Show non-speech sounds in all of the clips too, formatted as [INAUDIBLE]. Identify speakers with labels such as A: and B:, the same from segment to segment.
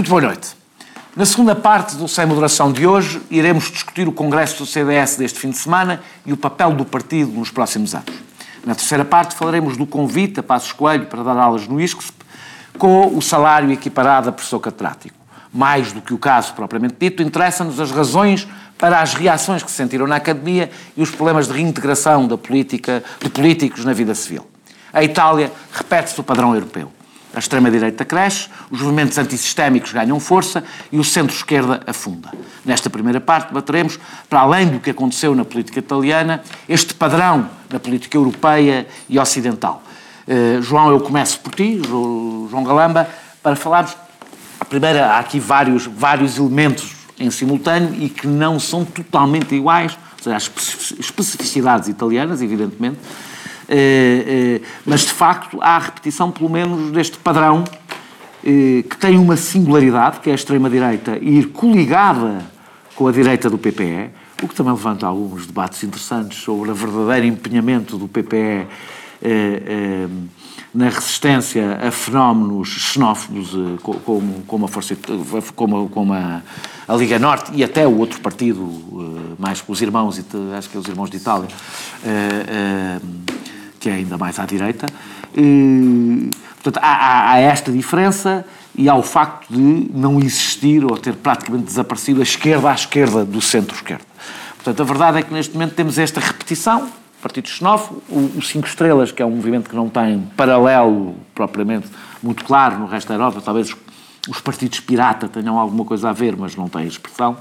A: Muito boa noite. Na segunda parte do Sem Moderação de hoje, iremos discutir o Congresso do CDS deste fim de semana e o papel do partido nos próximos anos. Na terceira parte, falaremos do convite a Passos Coelho para dar aulas no ISCSP com o salário equiparado a professor catedrático. Mais do que o caso propriamente dito, interessa-nos as razões para as reações que se sentiram na academia e os problemas de reintegração da política, de políticos na vida civil. A Itália repete-se o padrão europeu. A extrema-direita cresce, os movimentos antissistémicos ganham força e o centro-esquerda afunda. Nesta primeira parte, debateremos, para além do que aconteceu na política italiana, este padrão na política europeia e ocidental. Uh, João, eu começo por ti, João Galamba, para falarmos. Primeiro, há aqui vários, vários elementos em simultâneo e que não são totalmente iguais, ou seja, as especificidades italianas, evidentemente, mas de facto há a repetição, pelo menos, deste padrão eh, que tem uma singularidade, que é a extrema-direita ir coligada com a direita do PPE, o que também levanta alguns debates interessantes sobre o verdadeiro empenhamento do PPE na resistência a fenómenos xenófobos como, como, a, Força, como, como a, a, Liga Norte e até o outro partido, mais os irmãos, acho que é os irmãos de Itália, que é ainda mais à direita. E, portanto, há, há, esta diferença e há o facto de não existir ou ter praticamente desaparecido a esquerda à esquerda do centro-esquerda. Portanto, a verdade é que neste momento temos esta repetição, Partido Xenófobo, o, Cinco Estrelas, que é um movimento que não tem paralelo propriamente muito claro no resto da Europa, talvez os, os partidos pirata tenham alguma coisa a ver, mas não têm expressão.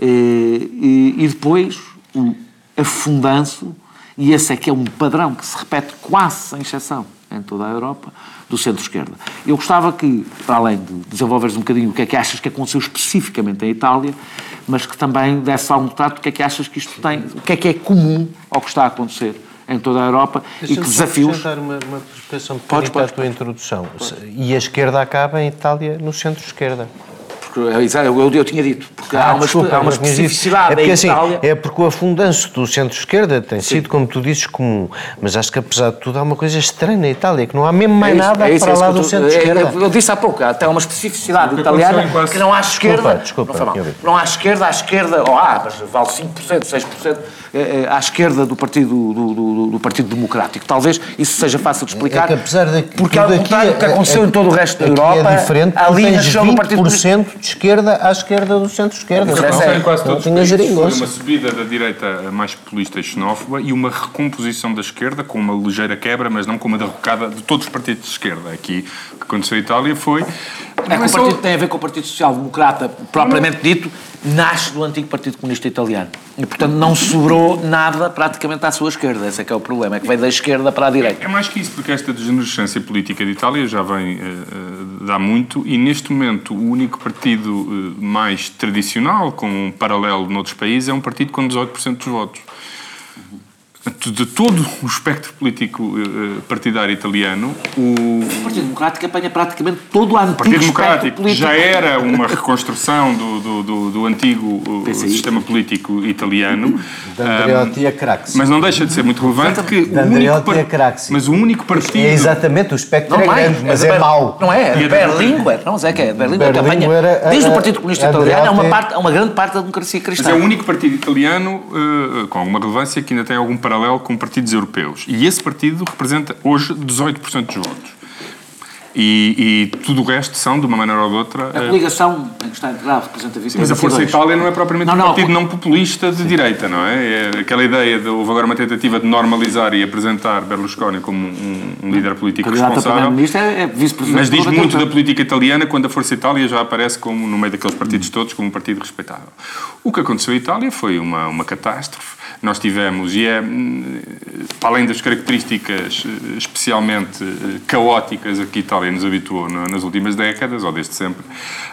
A: E, e, e depois o afundanço e esse é que é um padrão que se repete quase sem exceção em toda a Europa, do centro-esquerda. Eu gostava que, para além de desenvolveres um bocadinho o que é que achas que aconteceu especificamente em Itália, mas que também desse algum trato do que é que achas que isto tem, o que é que é comum ao que está a acontecer em toda a Europa e que desafios...
B: Deixa-me uma, uma perspectiva podes, podes, à tua introdução. Podes. E a esquerda acaba em Itália no centro-esquerda
A: porque é, eu, eu, tinha dito, porque ah, há uma, desculpa, há uma especificidade é porque, assim, Itália...
B: É porque o afundanço do centro-esquerda tem Sim. sido, como tu dizes, comum. Mas acho que, apesar de tudo, há uma coisa estranha na Itália, que não há mesmo mais é isso, nada é isso, para lá do centro-esquerda.
A: Eu, disse há pouco, há até uma especificidade italiana que não há esquerda... Desculpa, desculpa. Não, não há esquerda, à esquerda... Oh, ah, mas vale 5%, 6%... Eh, eh, à esquerda do Partido, do, do, do, Partido Democrático. Talvez isso seja fácil de explicar. É que
B: apesar de,
A: porque ao contrário do que aconteceu é, em todo o resto da Europa,
B: é diferente, ali nasceu no Partido de esquerda à esquerda do centro-esquerda.
C: Não, não, quase todos tinha Foi uma subida da direita mais populista e xenófoba e uma recomposição da esquerda com uma ligeira quebra, mas não com uma derrocada de todos os partidos de esquerda. Aqui, o que aconteceu em Itália foi
A: é que o partido tem a ver com o Partido Social Democrata, propriamente dito, nasce do antigo Partido Comunista Italiano. E, portanto, não sobrou nada praticamente à sua esquerda. Esse é que é o problema, é que veio da esquerda para a direita.
C: É, é mais que isso, porque esta degenerescência política de Itália já vem uh, uh, muito e, neste momento, o único partido uh, mais tradicional, com um paralelo noutros países, é um partido com 18% dos votos de todo o espectro político uh, partidário italiano,
A: o... o Partido Democrático apanha praticamente todo o antigo o
C: Partido Democrático político. já era uma reconstrução do, do, do, do antigo uh, sistema político italiano.
B: D'Andreotti a Craxi.
C: Mas não deixa de ser muito relevante que
B: o único, par... Craxi.
C: mas o único partido...
B: É exatamente, o espectro não é grande, mas é, é mau.
A: Não é, é Berlinguer, não, mas é que é Berlinguer, Berlinguer apanha, desde o Partido Comunista Italiano, é uma, parte, uma grande parte da democracia cristã.
C: Mas é o único partido italiano uh, com alguma relevância que ainda tem algum paralelo com partidos europeus. E esse partido representa hoje 18% dos votos. E, e, tudo o resto são, de uma maneira ou de outra...
A: A coligação em que está integrado representa 20
C: Mas a Força Itália não é propriamente não, um partido não, não populista de sim. direita, não é? é? Aquela ideia de houve agora uma tentativa de normalizar e apresentar Berlusconi como um, um líder político responsável.
A: É, é
C: mas diz muito da política italiana quando a Força Itália já aparece como, no meio daqueles partidos todos, como um partido respeitável. O que aconteceu em Itália foi uma, uma catástrofe nós tivemos, e é, para além das características eh, especialmente eh, caóticas a que a Itália nos habituou nas últimas décadas, ou desde sempre,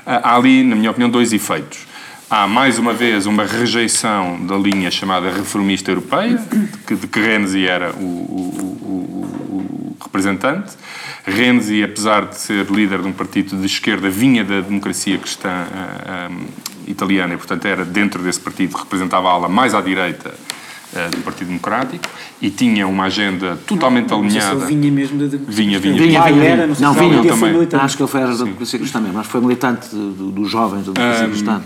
C: há ali, na minha opinião, dois efeitos. Há, mais uma vez, uma rejeição da linha chamada reformista europeia, de que Renzi era o, o, o, o representante. Renzi, apesar de ser líder de um partido de esquerda, vinha da democracia cristã uh, um, italiana e, portanto, era dentro desse partido, representava a ala mais à direita do Partido Democrático e tinha uma agenda totalmente não, alinhada. Não
D: vinha mesmo da
C: Vinha, vinha.
A: Vinha, vinha.
D: Era, não,
A: não vinha
D: também.
A: Acho que ele foi da Democracia Cristã mesmo, que foi militante dos jovens da Democracia um, Cristã.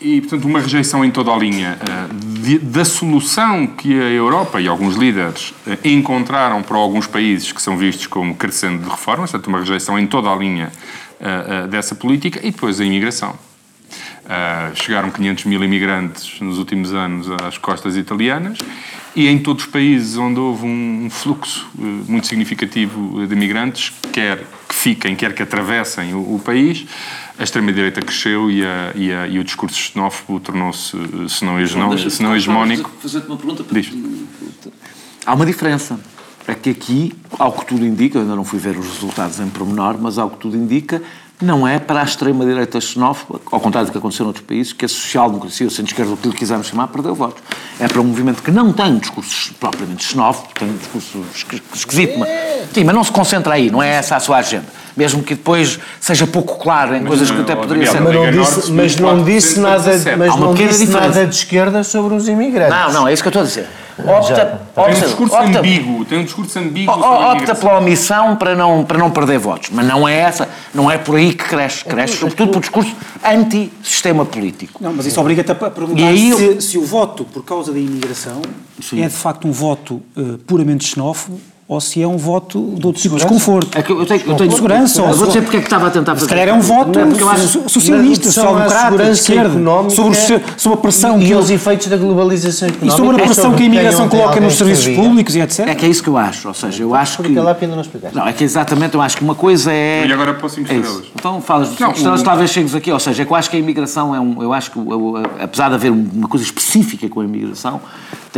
C: E, portanto, uma rejeição em toda a linha uh, de, da solução que a Europa e alguns líderes uh, encontraram para alguns países que são vistos como crescendo de reformas, portanto, uma rejeição em toda a linha uh, dessa política, e depois a imigração. Chegaram 500 mil imigrantes nos últimos anos às costas italianas e em todos os países onde houve um fluxo muito significativo de imigrantes, quer que fiquem, quer que atravessem o, o país, a extrema-direita cresceu e, a, e, a, e, o discurso xenófobo tornou-se, se não, hegemónico. Se não hegemónico.
A: Fazer-te uma pergunta. Diz. Há uma diferença. É que aqui, ao que tudo indica, eu ainda não fui ver os resultados em pormenor, mas ao que tudo indica, não é para a extrema-direita xenófoba, ao contrário do que aconteceu noutros países, que a social-democracia, ou centro-esquerda, o que lhe quisermos chamar, perdeu votos. É para um movimento que não tem discursos propriamente xenófobos, tem um discurso esquisito, mas, sim, mas não se concentra aí, não é essa a sua agenda mesmo que depois seja pouco claro em mas, coisas que até poderia ser.
B: Mas não disse, mas não disse nada, mas não disse nada de esquerda sobre os imigrantes.
A: Não, não, é isso que eu estou a dizer. Opta,
C: opta, tem um discurso opta, ambíguo, tem um discurso ambíguo
A: Opta pela omissão para não, para não perder votos, mas não é essa, não é por aí que cresce, cresce sobretudo pelo discurso anti-sistema político.
D: Não, mas isso obriga-te a perguntar aí, se, se, o voto por causa da imigração sim. é de facto um voto uh, puramente xenófobo ou se é um voto de outro tipo de desconforto.
A: É que eu tenho, eu tenho segurança. Eu vou dizer porque é que estava a tentar fazer.
D: Se calhar é um voto é socialista, social-democrata, de esquerda, sobre, sobre a pressão...
B: E, e os efeitos da globalização económica.
D: E sobre a pressão que a imigração coloca nos serviços públicos e etc.
A: É que é isso que eu acho, ou seja, eu acho
B: que... não.
A: Não, é que exatamente eu acho que uma coisa é...
C: E agora para 5 estrelas.
A: Então falas dos 5 estrelas, talvez chegues aqui, ou seja, é que eu acho que a imigração é um... Eu acho que, apesar de haver uma coisa específica com a imigração,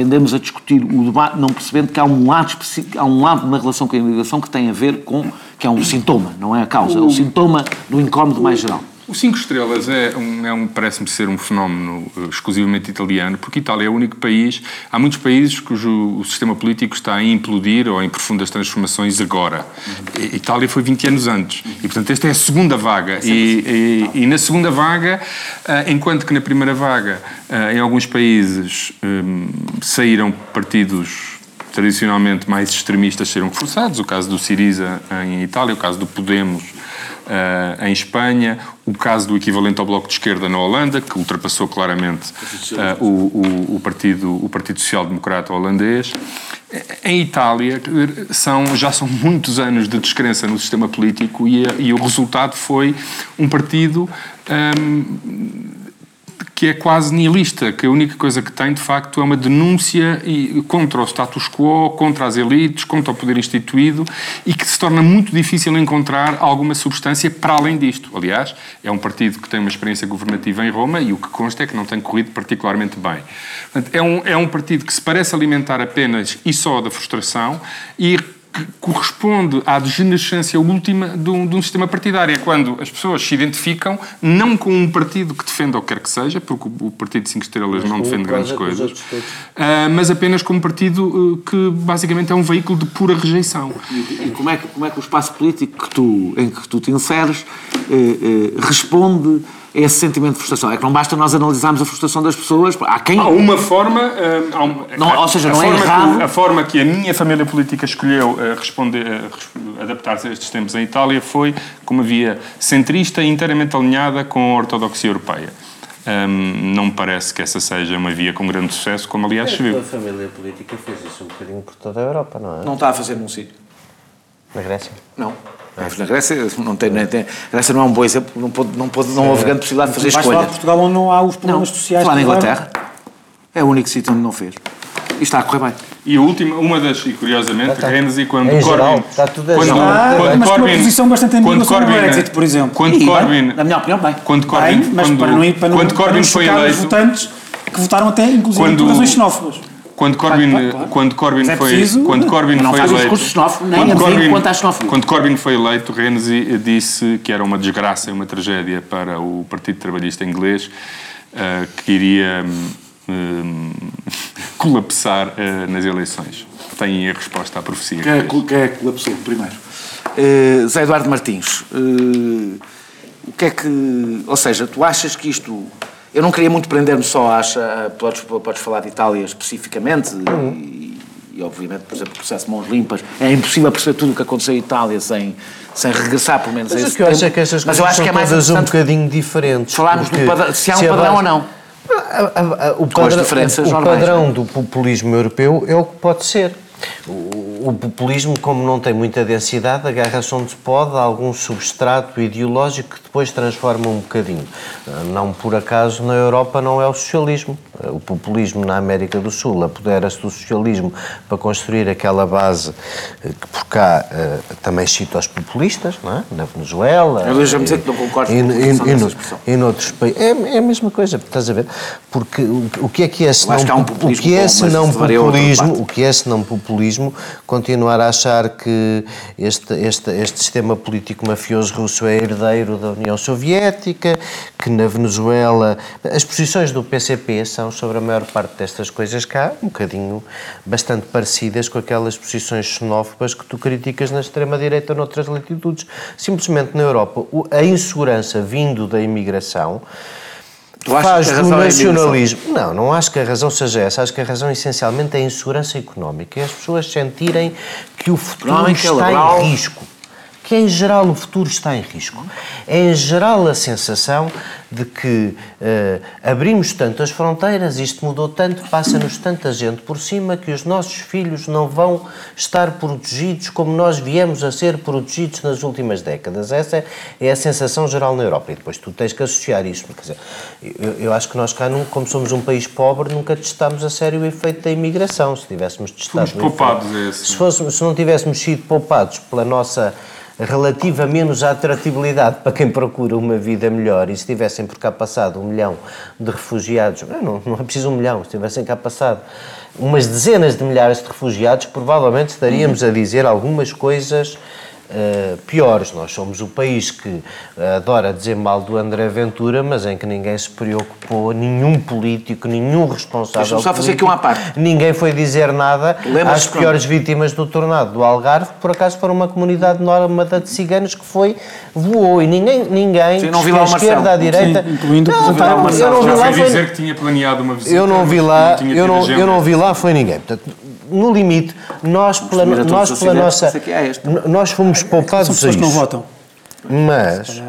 A: tendemos a discutir o debate não percebendo que há um lado específico, há um lado na relação com a imigração que tem a ver com, que é um sintoma, não é a causa, é o sintoma do incómodo mais geral.
C: O Cinco Estrelas é um, é um parece-me ser um fenómeno uh, exclusivamente italiano, porque Itália é o único país, há muitos países cujo o sistema político está a implodir ou em profundas transformações agora. Uhum. Itália foi 20 anos antes. E, portanto, esta é a segunda vaga. E, e, e na segunda vaga, uh, enquanto que na primeira vaga, uh, em alguns países, um, saíram partidos tradicionalmente mais extremistas serão reforçados, o caso do Siriza em Itália, o caso do Podemos uh, em Espanha, o caso do equivalente ao Bloco de Esquerda na Holanda, que ultrapassou claramente uh, o, o, o, partido, o Partido Social Democrata holandês. Em Itália, são, já são muitos anos de descrença no sistema político e, e o resultado foi um partido um, que é quase nihilista, que a única coisa que tem, de facto, é uma denúncia contra o status quo, contra as elites, contra o poder instituído e que se torna muito difícil encontrar alguma substância para além disto. Aliás, é um partido que tem uma experiência governativa em Roma e o que consta é que não tem corrido particularmente bem. Portanto, é um, é um partido que se parece alimentar apenas e só da frustração e que corresponde à degenerescência última de um, de um, sistema partidário. É quando as pessoas se identificam não com um partido que defenda o que quer que seja, porque o Partido de Cinco Estrelas mas não defende grandes coisas, uh, mas apenas como um partido uh, que basicamente é um veículo de pura rejeição.
A: E, e como, é que, como é que o espaço político que tu, em que tu te inseres uh, responde esse sentimento de frustração. É que não basta nós analisarmos a frustração das pessoas. Há quem.
C: Há uma forma. Uh, há um,
A: não, ou seja, não é errado.
C: Que, a forma que a minha família política escolheu uh, responder, uh, adaptar-se a estes tempos em Itália foi como via centrista e inteiramente alinhada com a ortodoxia europeia. Um, não me parece que essa seja uma via com grande sucesso, como aliás se viu.
B: A família política fez isso um bocadinho por toda a Europa, não é?
A: Não está a fazer num sítio.
B: Na Grécia?
A: Não. Na Grécia não tem, nem tem, a Grécia não é um bom exemplo, não, pode, não, pode, não houve grande possibilidade de fazer escolha. Mas
D: Portugal onde não há os problemas
A: não.
D: sociais.
A: Falar na Inglaterra, é o único sítio onde não fez. E está a correr bem.
C: E a última, uma das, e curiosamente, está, Renzi, quando
B: em
C: Corbyn...
B: Geral, está tudo a
D: quando,
B: ah,
D: quando mas Corbyn, com uma posição bastante ambígua sobre o Brexit, por exemplo.
C: Quando
A: e,
C: Corbyn...
A: Bem, na minha opinião, bem.
C: Quando Corbyn,
D: bem, mas quando, para não, para não, quando Corbyn para não foi eleito... os votantes que votaram até, inclusive, quando, por razões xenófobas.
C: Quando Corbyn, claro, claro. Quando Corbyn é foi, quando Corbyn
A: não
C: foi eleito,
A: xenófobo, nem quando Corbyn, quanto.
C: Quando Corbyn foi eleito, Renzi disse que era uma desgraça e uma tragédia para o Partido Trabalhista Inglês, uh, que iria um, [LAUGHS] colapsar uh, nas eleições. Tem a resposta à profecia.
A: Quem é, que é colapsou primeiro? Uh, Zé Eduardo Martins, o que é que... Ou seja, tu achas que isto Eu não queria muito prender-me só, acha, podes, podes falar de Itália especificamente, uhum. e, e, obviamente, por exemplo, o processo de mãos limpas, é impossível perceber tudo o que aconteceu em Itália sem, sem regressar, pelo menos,
B: Mas
A: a esse
B: eu acho é que estas Mas eu acho que é mais um bocadinho diferentes.
A: Falarmos do padrão, se há um padrão ou não. A,
B: a, a, o, padrão, o padrão do populismo europeu é o que pode ser. O, o populismo, como não tem muita densidade, agarra-se onde pode a algum substrato ideológico que depois transforma um bocadinho. Não por acaso na Europa não é o socialismo. O populismo na América do Sul apodera-se do socialismo para construir aquela base eh, que por cá também cita os populistas, não é? na Venezuela.
A: Eu deixa-me dizer que não concordo
B: com a expressão. Em noutros países. É, é, a mesma coisa, estás a ver? Porque o, o que é que é senão,
A: um
B: o que é senão populismo, o que é senão populismo, continuar a achar que este, este, este sistema político mafioso russo é herdeiro da União Soviética, que na Venezuela as posições do PCP são sobre a maior parte destas coisas cá um bocadinho bastante parecidas com aquelas posições xenófobas que tu criticas na extrema-direita noutras latitudes. Simplesmente na Europa, a insegurança vindo da imigração faz do é nacionalismo. É não, não acho que a razão seja essa. Acho que a razão essencialmente é a insegurança económica. É as pessoas sentirem que o futuro é está em risco que em geral o futuro está em risco. É em geral a sensação de que uh, abrimos tantas fronteiras, isto mudou tanto, passa-nos tanta gente por cima que os nossos filhos não vão estar protegidos como nós viemos a ser protegidos nas últimas décadas. Essa é a sensação geral na Europa. E depois tu tens que associar isto. Quer dizer, eu, eu acho que nós cá, como somos um país pobre, nunca testámos a sério o efeito da imigração. Se tivéssemos testado.
C: Fomos poupados, é assim.
B: se, fosse, se não tivéssemos sido poupados pela nossa relativa menos atratividade para quem procura uma vida melhor. E se tivessem por cá passado um milhão de refugiados, não, não é preciso um milhão, se tivessem cá passado umas dezenas de milhares de refugiados, provavelmente estaríamos a dizer algumas coisas uh, piores. Nós somos o país que adora dizer mal do André Ventura, mas em que ninguém se preocupou, nenhum político, nenhum responsável. Deixa-me
A: só fazer aqui uma parte.
B: Ninguém foi dizer nada às piores vítimas do tornado do Algarve, que por acaso foram uma comunidade nómada de ciganos que foi, voou e ninguém, ninguém
A: Sim, não vi lá
B: à esquerda, à direita.
D: Sim, incluindo não,
C: não, eu não vi lá. Foi... dizer que tinha planeado uma visita.
B: Eu não vi lá, eu não, eu não vi lá, foi ninguém. Portanto, no limite, nós pela, nós pela nossa. É nós fomos poupados São pessoas
D: que não votam.
B: Mas.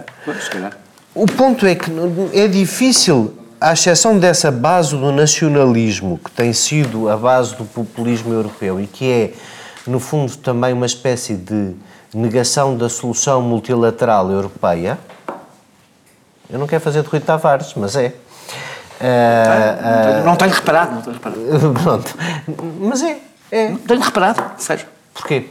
B: O ponto é que é difícil, à exceção dessa base do nacionalismo, que tem sido a base do populismo europeu e que é, no fundo, também uma espécie de negação da solução multilateral europeia. Eu não quero fazer de Rui Tavares, mas é.
A: Uh, uh, não tenho reparado, não tenho reparado. [LAUGHS]
B: Pronto. Mas é. É.
A: Não tenho reparado, sério.
B: Porquê?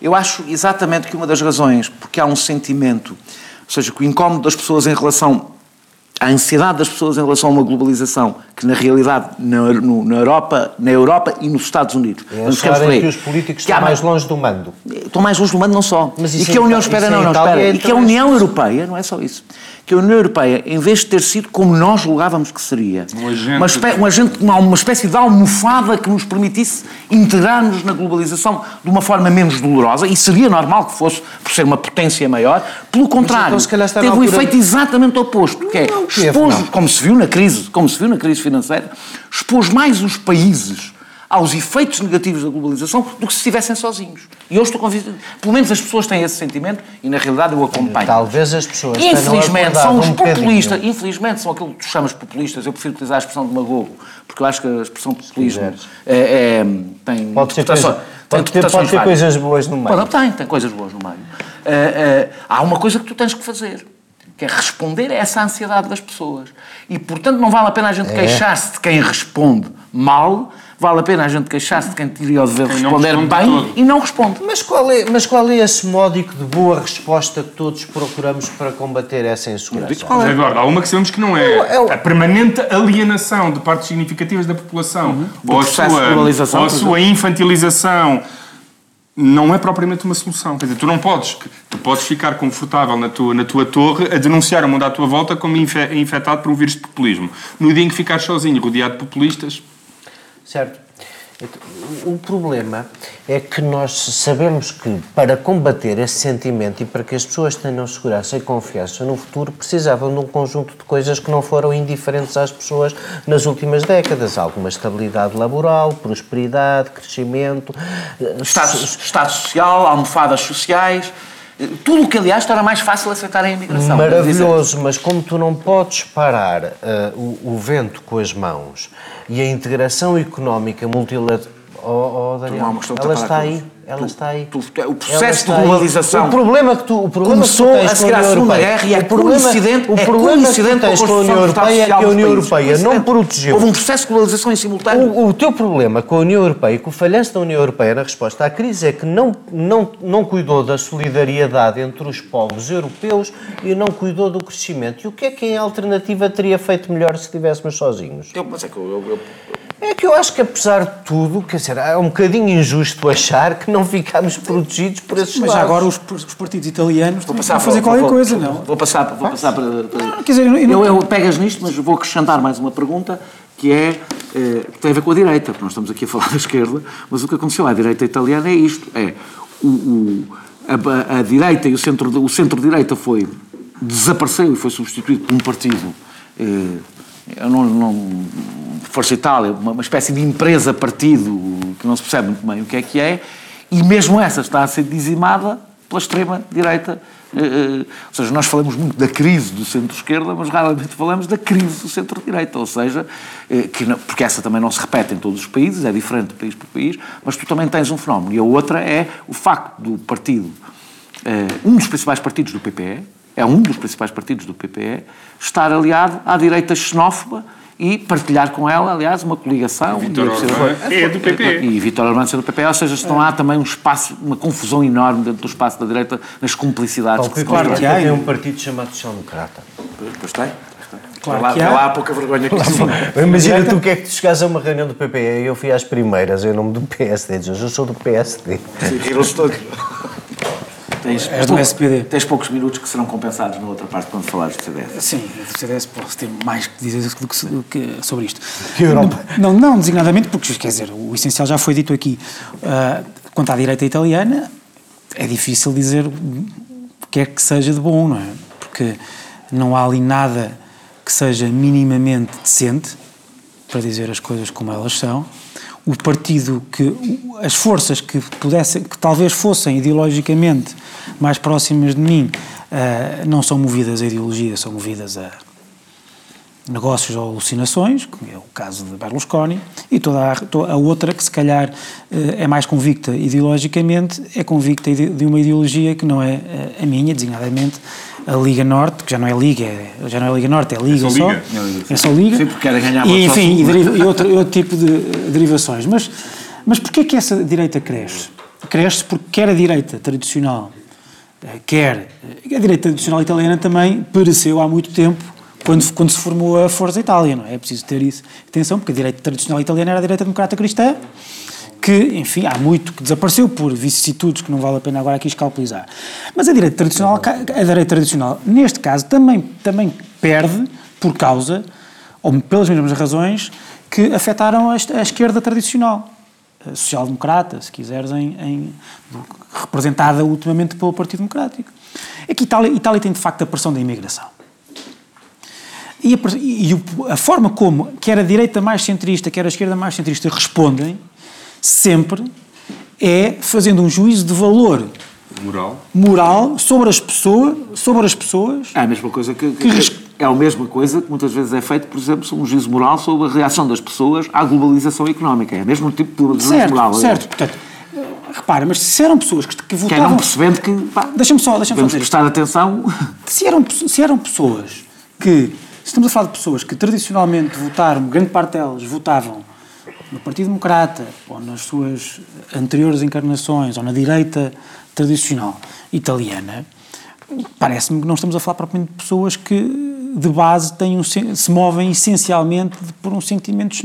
A: Eu acho exatamente que uma das razões, porque há um sentimento, ou seja, que o incómodo das pessoas em relação à ansiedade das pessoas em relação a uma globalização que na realidade na, no, na Europa, na Europa e nos Estados Unidos.
B: É acharem que os políticos estão mais longe do mando.
A: Estão mais longe do mando não só. Mas e que a União espera não, não espera. É e que a União Europeia, não é só isso que a União Europeia, em vez de ter sido como nós julgávamos que seria,
C: um agente,
A: uma, espé um agente, uma, uma espécie de almofada que nos permitisse integrar-nos na globalização de uma forma menos dolorosa, e seria normal que fosse, por ser uma potência maior, pelo contrário, então, teve um efeito exatamente oposto, que é, expôs, como se viu na crise, como se viu na crise financeira, expôs mais os países aos efeitos negativos da globalização do que se estivessem sozinhos. E hoje estou convencido, pelo menos as pessoas têm esse sentimento e na realidade eu acompanho.
B: Talvez as pessoas
A: Infelizmente são os um populistas, bocadinho. infelizmente são aquilo que tu chamas populistas, eu prefiro utilizar a expressão de magogo, porque eu acho que a expressão populismo é, é, tem
B: pode ter, coisa, pode ter, pode ter coisas boas no meio.
A: Pode, tem, tem coisas boas no meio. Uh, uh, há uma coisa que tu tens que fazer, que é responder a essa ansiedade das pessoas. E, portanto, não vale a pena a gente é. queixar-se de quem responde mal, vale a pena a gente queixar-se de quem teria o dever de responder bem e não responde.
B: Mas qual, é, mas qual é esse módico de boa resposta que todos procuramos para combater essa insegurança?
C: Qual é? Agora, há uma que sabemos que não é, é a permanente alienação de partes significativas da população uhum. ou, a sua, ou a sua infantilização não é propriamente uma solução. Quer dizer, tu não podes, tu podes ficar confortável na tua, na tua torre a denunciar o mundo à tua volta como infectado por um vírus de populismo. No dia em que ficares sozinho, rodeado de populistas,
B: Certo. O problema é que nós sabemos que para combater esse sentimento e para que as pessoas tenham segurança e confiança no futuro precisavam de um conjunto de coisas que não foram indiferentes às pessoas nas últimas décadas. Alguma estabilidade laboral, prosperidade, crescimento.
A: Estado, estado social, almofadas sociais tudo o que, aliás, torna mais fácil aceitar a imigração.
B: Maravilhoso, mas como tu não podes parar uh, o, o, vento com as mãos e a integração económica multilateral. Oh, oh Daniel, ela está aí. Ela está aí. Tu,
A: o processo de globalização.
B: O problema que tu, o problema
A: começou
B: que tu
A: a seguir à Segunda Guerra e é coincidente,
B: o
A: é
B: problema que tu tens com a União Europeia é que a União Europeia não protegeu.
A: Houve um processo de globalização em simultâneo.
B: O, o teu problema com a União Europeia e com o falhanço da União Europeia na resposta à crise é que não, não, não cuidou da solidariedade entre os povos europeus e não cuidou do crescimento. E o que é que em alternativa teria feito melhor se estivéssemos sozinhos?
A: Eu, mas é que eu, eu, eu
B: é que eu acho que, apesar de tudo, quer dizer, é um bocadinho injusto achar que não ficamos protegidos por esses
D: Mas
B: lados.
D: agora os, os partidos italianos vou passar, fazer qualquer
A: vou,
D: coisa,
A: vou,
D: não?
A: Vou passar, vou passar para... para não, quer dizer, eu, eu, eu, pegas nisto, mas vou acrescentar mais uma pergunta, que é, eh, que tem a ver com a direita, porque nós estamos aqui a falar [LAUGHS] da esquerda, mas o que aconteceu à direita italiana é isto, é o, o a, a, direita e o centro, o centro-direita foi, desapareceu e foi substituído por um partido... Eh, eu não, não Força Itália, uma, uma espécie de empresa-partido que não se percebe muito bem o que é que é, e mesmo essa está a ser dizimada pela extrema-direita. Uh, uh, ou seja, nós falamos muito da crise do centro-esquerda, mas raramente falamos da crise do centro-direita, ou seja, uh, que não, porque essa também não se repete em todos os países, é diferente de país por país, mas tu também tens um fenómeno. E a outra é o facto do partido, um dos principais partidos do PPE, é um dos principais partidos do PPE, estar aliado à direita xenófoba e partilhar com ela, aliás, uma coligação.
C: Vitor Orbán é do PP.
A: E Vitor Orbán é do PP, ou seja, estão há também um espaço, uma confusão enorme dentro do espaço da direita nas cumplicidades.
B: Paulo, que claro que há. Tem um partido chamado Social Democrata.
A: Pois tem. Claro lá, que há. lá há pouca vergonha que [LAUGHS] isso
B: Imagina tu o que é que tu chegares a uma reunião do PP e eu fui às primeiras em nome do PSD. Diz, eu sou do PSD.
A: Sim, riram-se todos. [LAUGHS] Tens, és do SPD. Tens poucos minutos que serão compensados na outra parte quando falares do CDS.
D: Sim, do CDS posso ter mais que dizer do que, do que sobre isto.
B: Que Europa?
D: Não, não, designadamente, porque, quer dizer, o essencial já foi dito aqui. Uh, quanto à direita italiana, é difícil dizer o que é que seja de bom, não é? Porque não há ali nada que seja minimamente decente, para dizer as coisas como elas são o partido que as forças que pudessem que talvez fossem ideologicamente mais próximas de mim uh, não são movidas a ideologia são movidas a negócios ou alucinações que é o caso de Berlusconi e toda a, a outra que se calhar uh, é mais convicta ideologicamente é convicta de uma ideologia que não é uh, a minha designadamente a Liga Norte, que já não é Liga, é, já não é Liga Norte, é Liga é só. Liga. É só Liga.
A: Sim, porque quer ganhar
D: e, enfim, e, deriva, e outro, outro tipo de derivações. Mas, mas porquê que essa direita cresce? Cresce porque quer a direita tradicional, eh, quer. A direita tradicional italiana também pereceu há muito tempo quando, quando se formou a Força Itália, não é? É preciso ter isso. Atenção, porque a direita tradicional italiana era a direita democrata cristã que, enfim, há muito que desapareceu por vicissitudes que não vale a pena agora aqui escalpelizar. Mas a direita tradicional, a direita tradicional neste caso, também, também perde por causa, ou pelas mesmas razões, que afetaram a, a esquerda tradicional. Social-democrata, se quiseres, em, em, representada ultimamente pelo Partido Democrático. É que Itália, Itália tem, de facto, a pressão da imigração. E a, e a forma como quer a direita mais centrista, quer a esquerda mais centrista respondem sempre é fazendo um juízo de valor
C: moral,
D: moral sobre as pessoas, sobre as pessoas.
A: É a mesma coisa que, que, que é a mesma coisa que muitas vezes é feito, por exemplo, um juízo moral sobre a reação das pessoas à globalização económica. É o mesmo tipo de juízo moral.
D: Certo, portanto, repara, mas se eram pessoas que, que votavam...
A: Que eram percebendo que...
D: Deixa-me só, deixa-me
A: só prestar atenção...
D: Se eram, se eram pessoas que... Se estamos a falar de pessoas que tradicionalmente votaram, grande parte delas votavam no Partido Democrata, ou nas suas anteriores encarnações, ou na direita tradicional italiana, parece-me que não estamos a falar propriamente de pessoas que, de base, têm um, se movem essencialmente por um sentimento.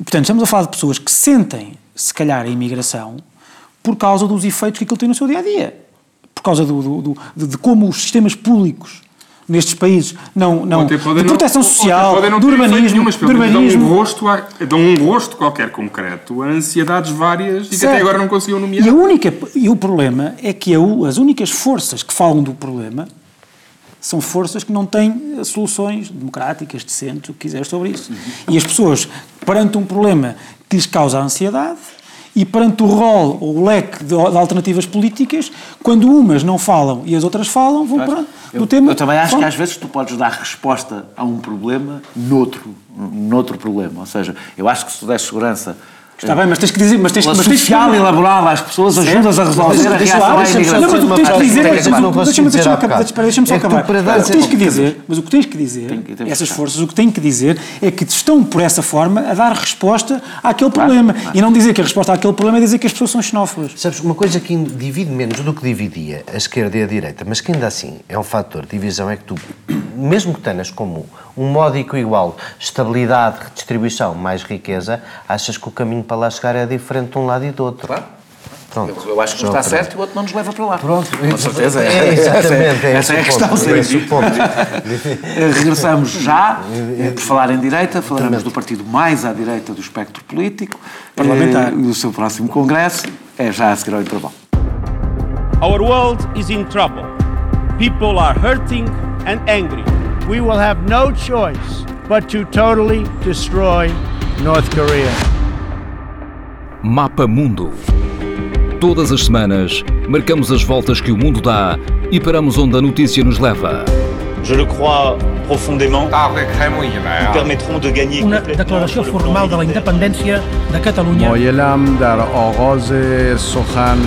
D: E, portanto, estamos a falar de pessoas que sentem, se calhar, a imigração por causa dos efeitos que aquilo tem no seu dia a dia. Por causa do, do, do de, de, como os sistemas públicos nestes países não, não, de proteção não, social, do urbanismo, nenhuma, do urbanismo.
C: Dão um, rosto a, dão um rosto qualquer concreto a ansiedades várias e que até agora não conseguiam nomear.
D: E, a única, e o problema é que a, as únicas forças que falam do problema são forças que não têm soluções democráticas, decentes, o que quiser sobre isso. Uhum. E as pessoas, perante um problema que lhes causa ansiedade, e perante o rol ou o leque de, de, alternativas políticas, quando umas não falam e as outras falam, vão para
A: o tema. Eu também acho que às vezes tu podes dar resposta a um problema noutro, noutro problema. Ou seja, eu acho que se tu deres segurança
D: Está bem, mas tens que dizer. Mas tens,
A: mas tens social e laboral às pessoas ajudas a resolver a reação à imigração.
D: Não, mas o que tens que dizer. Deixa-me só acabar. O que tens que dizer, mas o que tens que dizer, essas forças, o que têm que dizer é que estão, por essa forma, a dar resposta àquele problema. E não dizer que a resposta àquele problema é dizer que as pessoas são xenófobas.
B: Sabes, uma coisa que divide menos do que dividia a esquerda e a direita, mas que ainda assim é um fator de divisão, é que tu, mesmo que tenhas como um módico igual estabilidade, redistribuição, mais riqueza, achas que o caminho para lá chegar é diferente de um lado e do outro.
A: Claro. Pronto. Eu, acho que um está certo e o outro não nos leva para lá.
B: Pronto.
A: Com certeza. É,
B: é exatamente. É essa é a questão.
A: É esse o ponto. [LAUGHS] Regressamos já. Por falar em direita, falaremos do partido mais à direita do espectro político. Parlamentar. E o seu próximo congresso é já a seguir ao intervalo.
E: Our world is in trouble. People are hurting and angry. We will have no choice but to totally destroy North Korea.
F: Mapa Mundo. Todas as semanas, marcamos as voltas que o mundo dá e paramos onde a notícia nos leva.
G: Je le crois profondément. Nous permettront de gagner
H: Una declaració formal de la independència de Catalunya.
I: Moyelam dar ogoze sohan.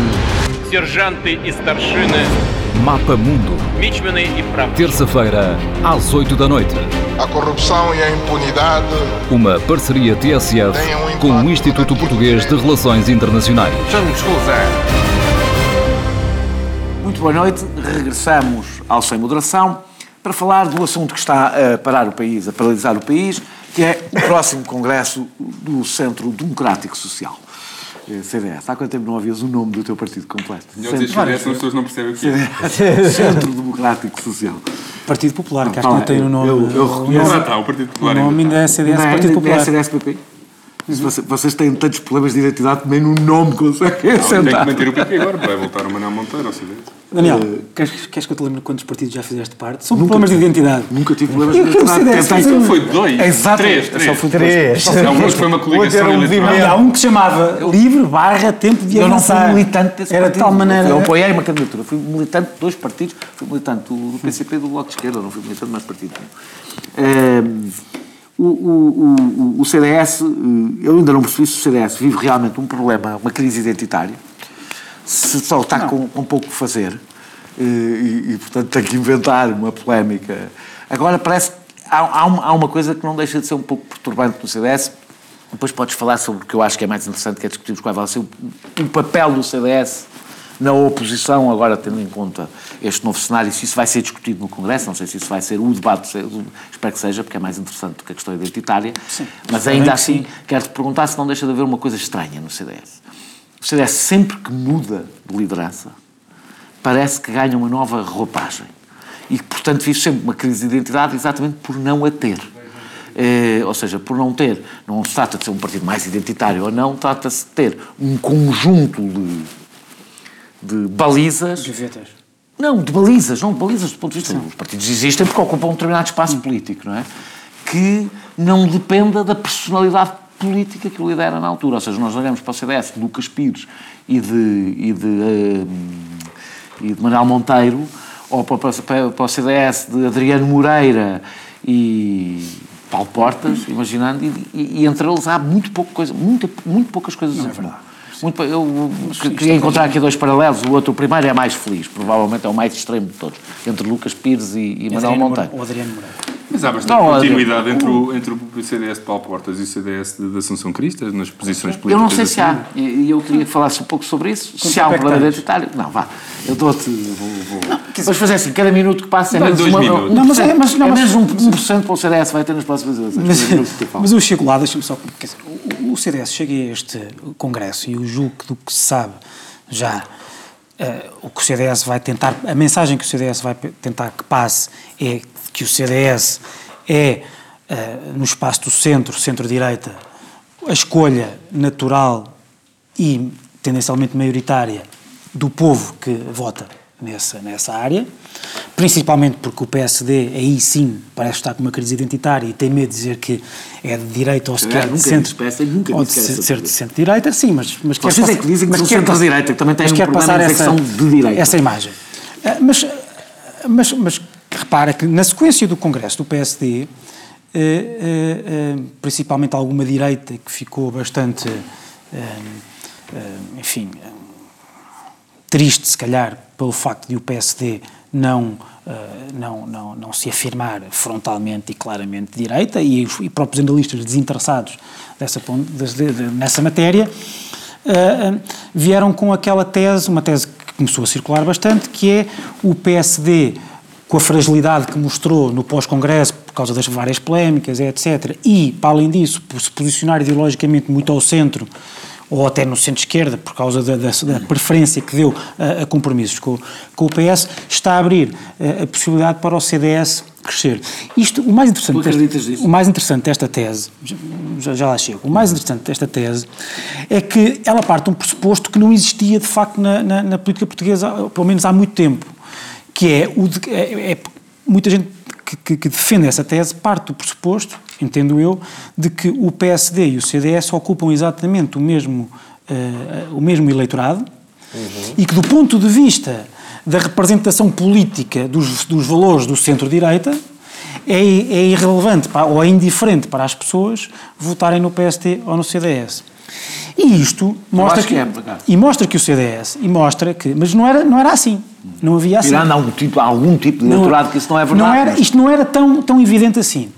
F: Serjante e starshine. Mapa Mundo. Terça-feira, às 8 da noite.
J: A corrupção e a impunidade.
F: Uma parceria TSF um com o Instituto Português de Relações Internacionais.
A: Muito boa noite. Regressamos ao Sem Moderação para falar do assunto que está a parar o país, a paralisar o país, que é o próximo Congresso do Centro Democrático Social. CDS. Há quanto tempo não ouvias o nome do teu partido completo?
C: Não dizer CDS, as pessoas não percebem o que
A: é. [LAUGHS] Centro Democrático Social.
D: Partido Popular, que acho que não tem o nome. Eu,
C: eu reconheço. Ah, está, o Partido Popular.
D: O nome ainda é CDS, Partido Popular. É
A: CDS-PP? Vocês têm tantos problemas de identidade, nem no nome conseguem
C: sentar. Tem que manter o PP agora, vai voltar o Manuel Monteiro ao CDS.
D: Daniel, uh, queres, queres que eu te lembre quantos partidos já fizeste parte? São nunca, problemas de identidade.
A: Nunca tive problemas de identidade.
C: CDS, foi dois.
A: Exato.
C: Três. três.
A: Só fui três.
C: três. Não, mas foi uma coligação um eleitoral.
D: Há um que chamava Livre barra Tempo de Avançar.
A: Eu não fui militante desse
D: Era
A: partido.
D: de tal maneira...
A: Eu apoiei uma candidatura. Fui militante de dois partidos. Fui militante do PCP e do Bloco de Esquerda. Não fui militante de mais partido nenhum. O, o, o, o, CDS, eu ainda não percebi se o CDS vive realmente um problema, uma crise identitária, se só está com, com pouco que fazer e, e, portanto, tem que inventar uma polémica. Agora, parece que há, há, uma, há uma coisa que não deixa de ser um pouco perturbante no CDS, depois podes falar sobre o que eu acho que é mais interessante, que é discutirmos qual vai ser o, o papel do CDS na oposição, agora tendo em conta este novo cenário, se isso vai ser discutido no Congresso, não sei se isso vai ser o debate, espero que seja, porque é mais interessante do que a questão identitária, sim, mas ainda assim, quero-te perguntar se não deixa de haver uma coisa estranha no CDS. O CDS, sempre que muda de liderança, parece que ganha uma nova roupagem. E, portanto, vive sempre uma crise de identidade exatamente por não a ter. Eh, ou seja, por não ter, não se trata de ser um partido mais identitário ou não, trata-se de ter um conjunto de de balizas.
D: Gavetas.
A: Não, de balizas, não de balizas do ponto de vista. Sim. Os partidos existem porque ocupam um determinado espaço político, não é? Que não dependa da personalidade política que o lidera na altura. Ou seja, nós olhamos para o CDS de Lucas Pires e de, e de, um, e de Manuel Monteiro, ou para, para, para o CDS de Adriano Moreira e Paulo Portas, imaginando, e, e, e, entre eles há muito pouca coisa, muito, muito poucas coisas não,
D: é verdade.
A: Muito, eu queria encontrar aqui dois paralelos. O outro, o primeiro, é mais feliz, provavelmente é o mais extremo de todos, entre Lucas Pires e, e Manuel Monteiro.
D: O Adriano Moreira.
C: Mas há bastante não, continuidade entre o, entre o CDS de Paulo Portas e o CDS de, de Assunção Cristas nas posições políticas.
A: Eu não sei se há, e eu queria que falasse um pouco sobre isso. Quanto se há um problema identitário. Não, vá, eu dou-te. Vamos fazer assim: cada minuto que passa é
C: menos,
A: dois
C: uma, minutos.
A: Não, mas é, mas, não, é menos um, 1% para o CDS vai ter nas próximas eleições.
D: Mas, mas eu chego lá, deixa-me só. Dizer, o, o CDS chega a este congresso e o julgo do que se sabe já. Uh, o que o CDS vai tentar, a mensagem que o CDS vai tentar que passe é que o CDS é, uh, no espaço do centro, centro-direita, a escolha natural e tendencialmente maioritária do povo que vota nessa, nessa área, principalmente porque o PSD aí sim parece estar com uma crise identitária e tem medo de dizer que é de direita ou se quer de centro,
A: nunca
D: ou de ser de centro-direita, sim, mas, mas
A: quer passar, é que dizem que são centro-direita, que também tem um
D: quer
A: passar
D: essa,
A: de direita.
D: essa imagem. Ah, mas, mas, mas repara que na sequência do Congresso do PSD, eh, eh, eh, principalmente alguma direita que ficou bastante, enfim, triste se calhar pelo facto de o PSD não não, não, não se afirmar frontalmente e claramente direita e os e próprios analistas desinteressados dessa, nessa matéria vieram com aquela tese, uma tese que começou a circular bastante, que é o PSD com a fragilidade que mostrou no pós-congresso por causa das várias polémicas, etc. E, para além disso, por se posicionar ideologicamente muito ao centro ou até no centro-esquerda, por causa da, da, da, preferência que deu a, a compromissos com, com, o PS, está a abrir a, a, possibilidade para o CDS crescer. Isto, o mais interessante, desta, o mais interessante desta tese, já, já lá chego, o mais interessante desta tese é que ela parte de um pressuposto que não existia de facto na, na, na política portuguesa, pelo menos há muito tempo que é, o de, é, é muita gente que, que, que, defende essa tese parte do pressuposto, entendo eu, de que o PSD e o CDS ocupam exatamente o mesmo, uh, o mesmo eleitorado uhum. e que do ponto de vista da representação política dos, dos valores do centro-direita é, é irrelevante para, ou é indiferente para as pessoas votarem no PSD ou no CDS. E isto mostra que, que é, e mostra que o CDS e mostra que, mas não era não era assim. Não havia assim.
A: Tirando algum tipo, algum tipo de eleitorado que isso não é verdade.
D: Não era, isto não era tão, tão evidente assim.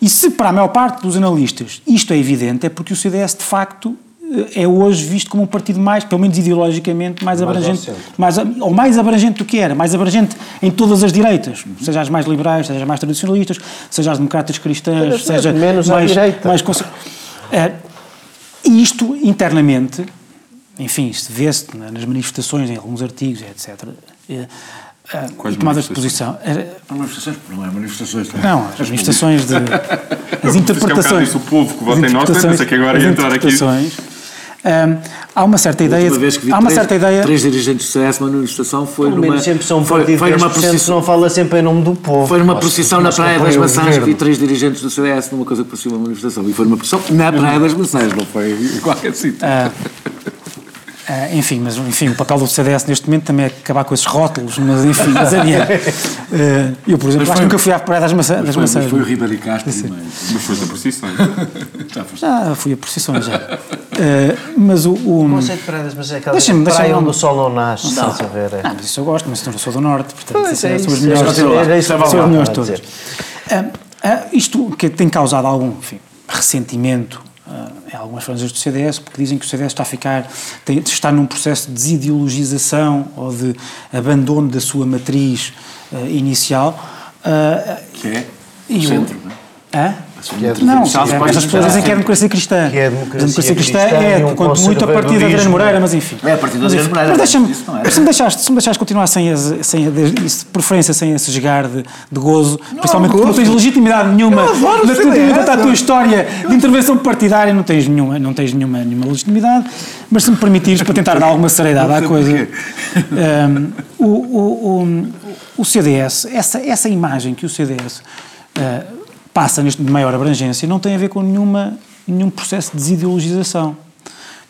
D: E se para a maior parte dos analistas isto é evidente, é porque o CDS de facto eh, é hoje visto como um partido mais, pelo menos ideologicamente, mais, mais abrangente, mais, ou mais abrangente do que era, mais abrangente em todas as direitas, seja as mais liberais, seja as mais tradicionalistas, seja as democratas cristãs, seja
B: menos
D: mais,
B: à direita.
D: mais é, e isto internamente, enfim, isto vê-se nas manifestações, em alguns artigos, etc. É, é,
C: Quais
D: tomadas de posição.
A: Era... Manifestações, não é manifestações.
D: Não, as manifestações de. [LAUGHS] as interpretações.
C: É um o povo que vota em nós, pensa que agora ia entrar aqui.
D: Um, há uma certa ideia. De, há uma
A: três,
D: certa ideia.
A: Três dirigentes do CS, uma manifestação foi
B: Pelo numa. sempre são foi, foi numa procissão. não fala sempre em nome do povo.
A: Foi numa procissão na Praia das Maçãs que vi três dirigentes do CS numa coisa que parecia uma manifestação. E foi numa procissão na Praia das Maçãs, não foi em qualquer sítio. Uh,
D: Uh, enfim, mas enfim, o papel do CDS neste momento também é acabar com esses rótulos, mas enfim, mas adiante. Uh, [LAUGHS] eu, por exemplo, acho que nunca fui à Praia das, maçã, das
A: foi,
D: Maçãs.
A: Mas foi o Ribeiro Castro,
C: mas, mas foste a procissões. [LAUGHS]
D: já foste. Já fui a procissões, já. Uh, mas o. O,
B: o conceito de Praia das Maçãs é aquela deixa praia onde o sol não nasce, não. estás a ver? É.
D: Ah, mas isso eu gosto, mas eu sou do Norte, portanto,
B: pois é,
D: são
B: os melhores,
D: é isso, são os melhores todos. isto que tem causado algum enfim, ressentimento em algumas franjas do CDS, porque dizem que o CDS está a ficar, tem, está num processo de desideologização ou de abandono da sua matriz uh, inicial.
A: Uh, que é? o centro, não é?
D: Hã? Não, as pessoas dizem que é democracia cristã.
B: Que é democracia, democracia cristã,
D: é, um quanto muito a partir da Adriano Moreira, mas enfim.
A: É a partir da Adriano Moreira.
D: Mas deixa-me, se me deixares, se me deixares continuar sem, esse, sem de preferência sem esse jogar de, de gozo, não, principalmente porque não tens legitimidade nenhuma na tua, tua história de intervenção partidária, não tens nenhuma, não tens nenhuma, nenhuma legitimidade, mas se me permitires, para tentar dar alguma seriedade à coisa, um, o, o, o, CDS, essa, essa imagem que o CDS uh, passa neste de maior abrangência não tem a ver com nenhuma, nenhum processo de desideologização.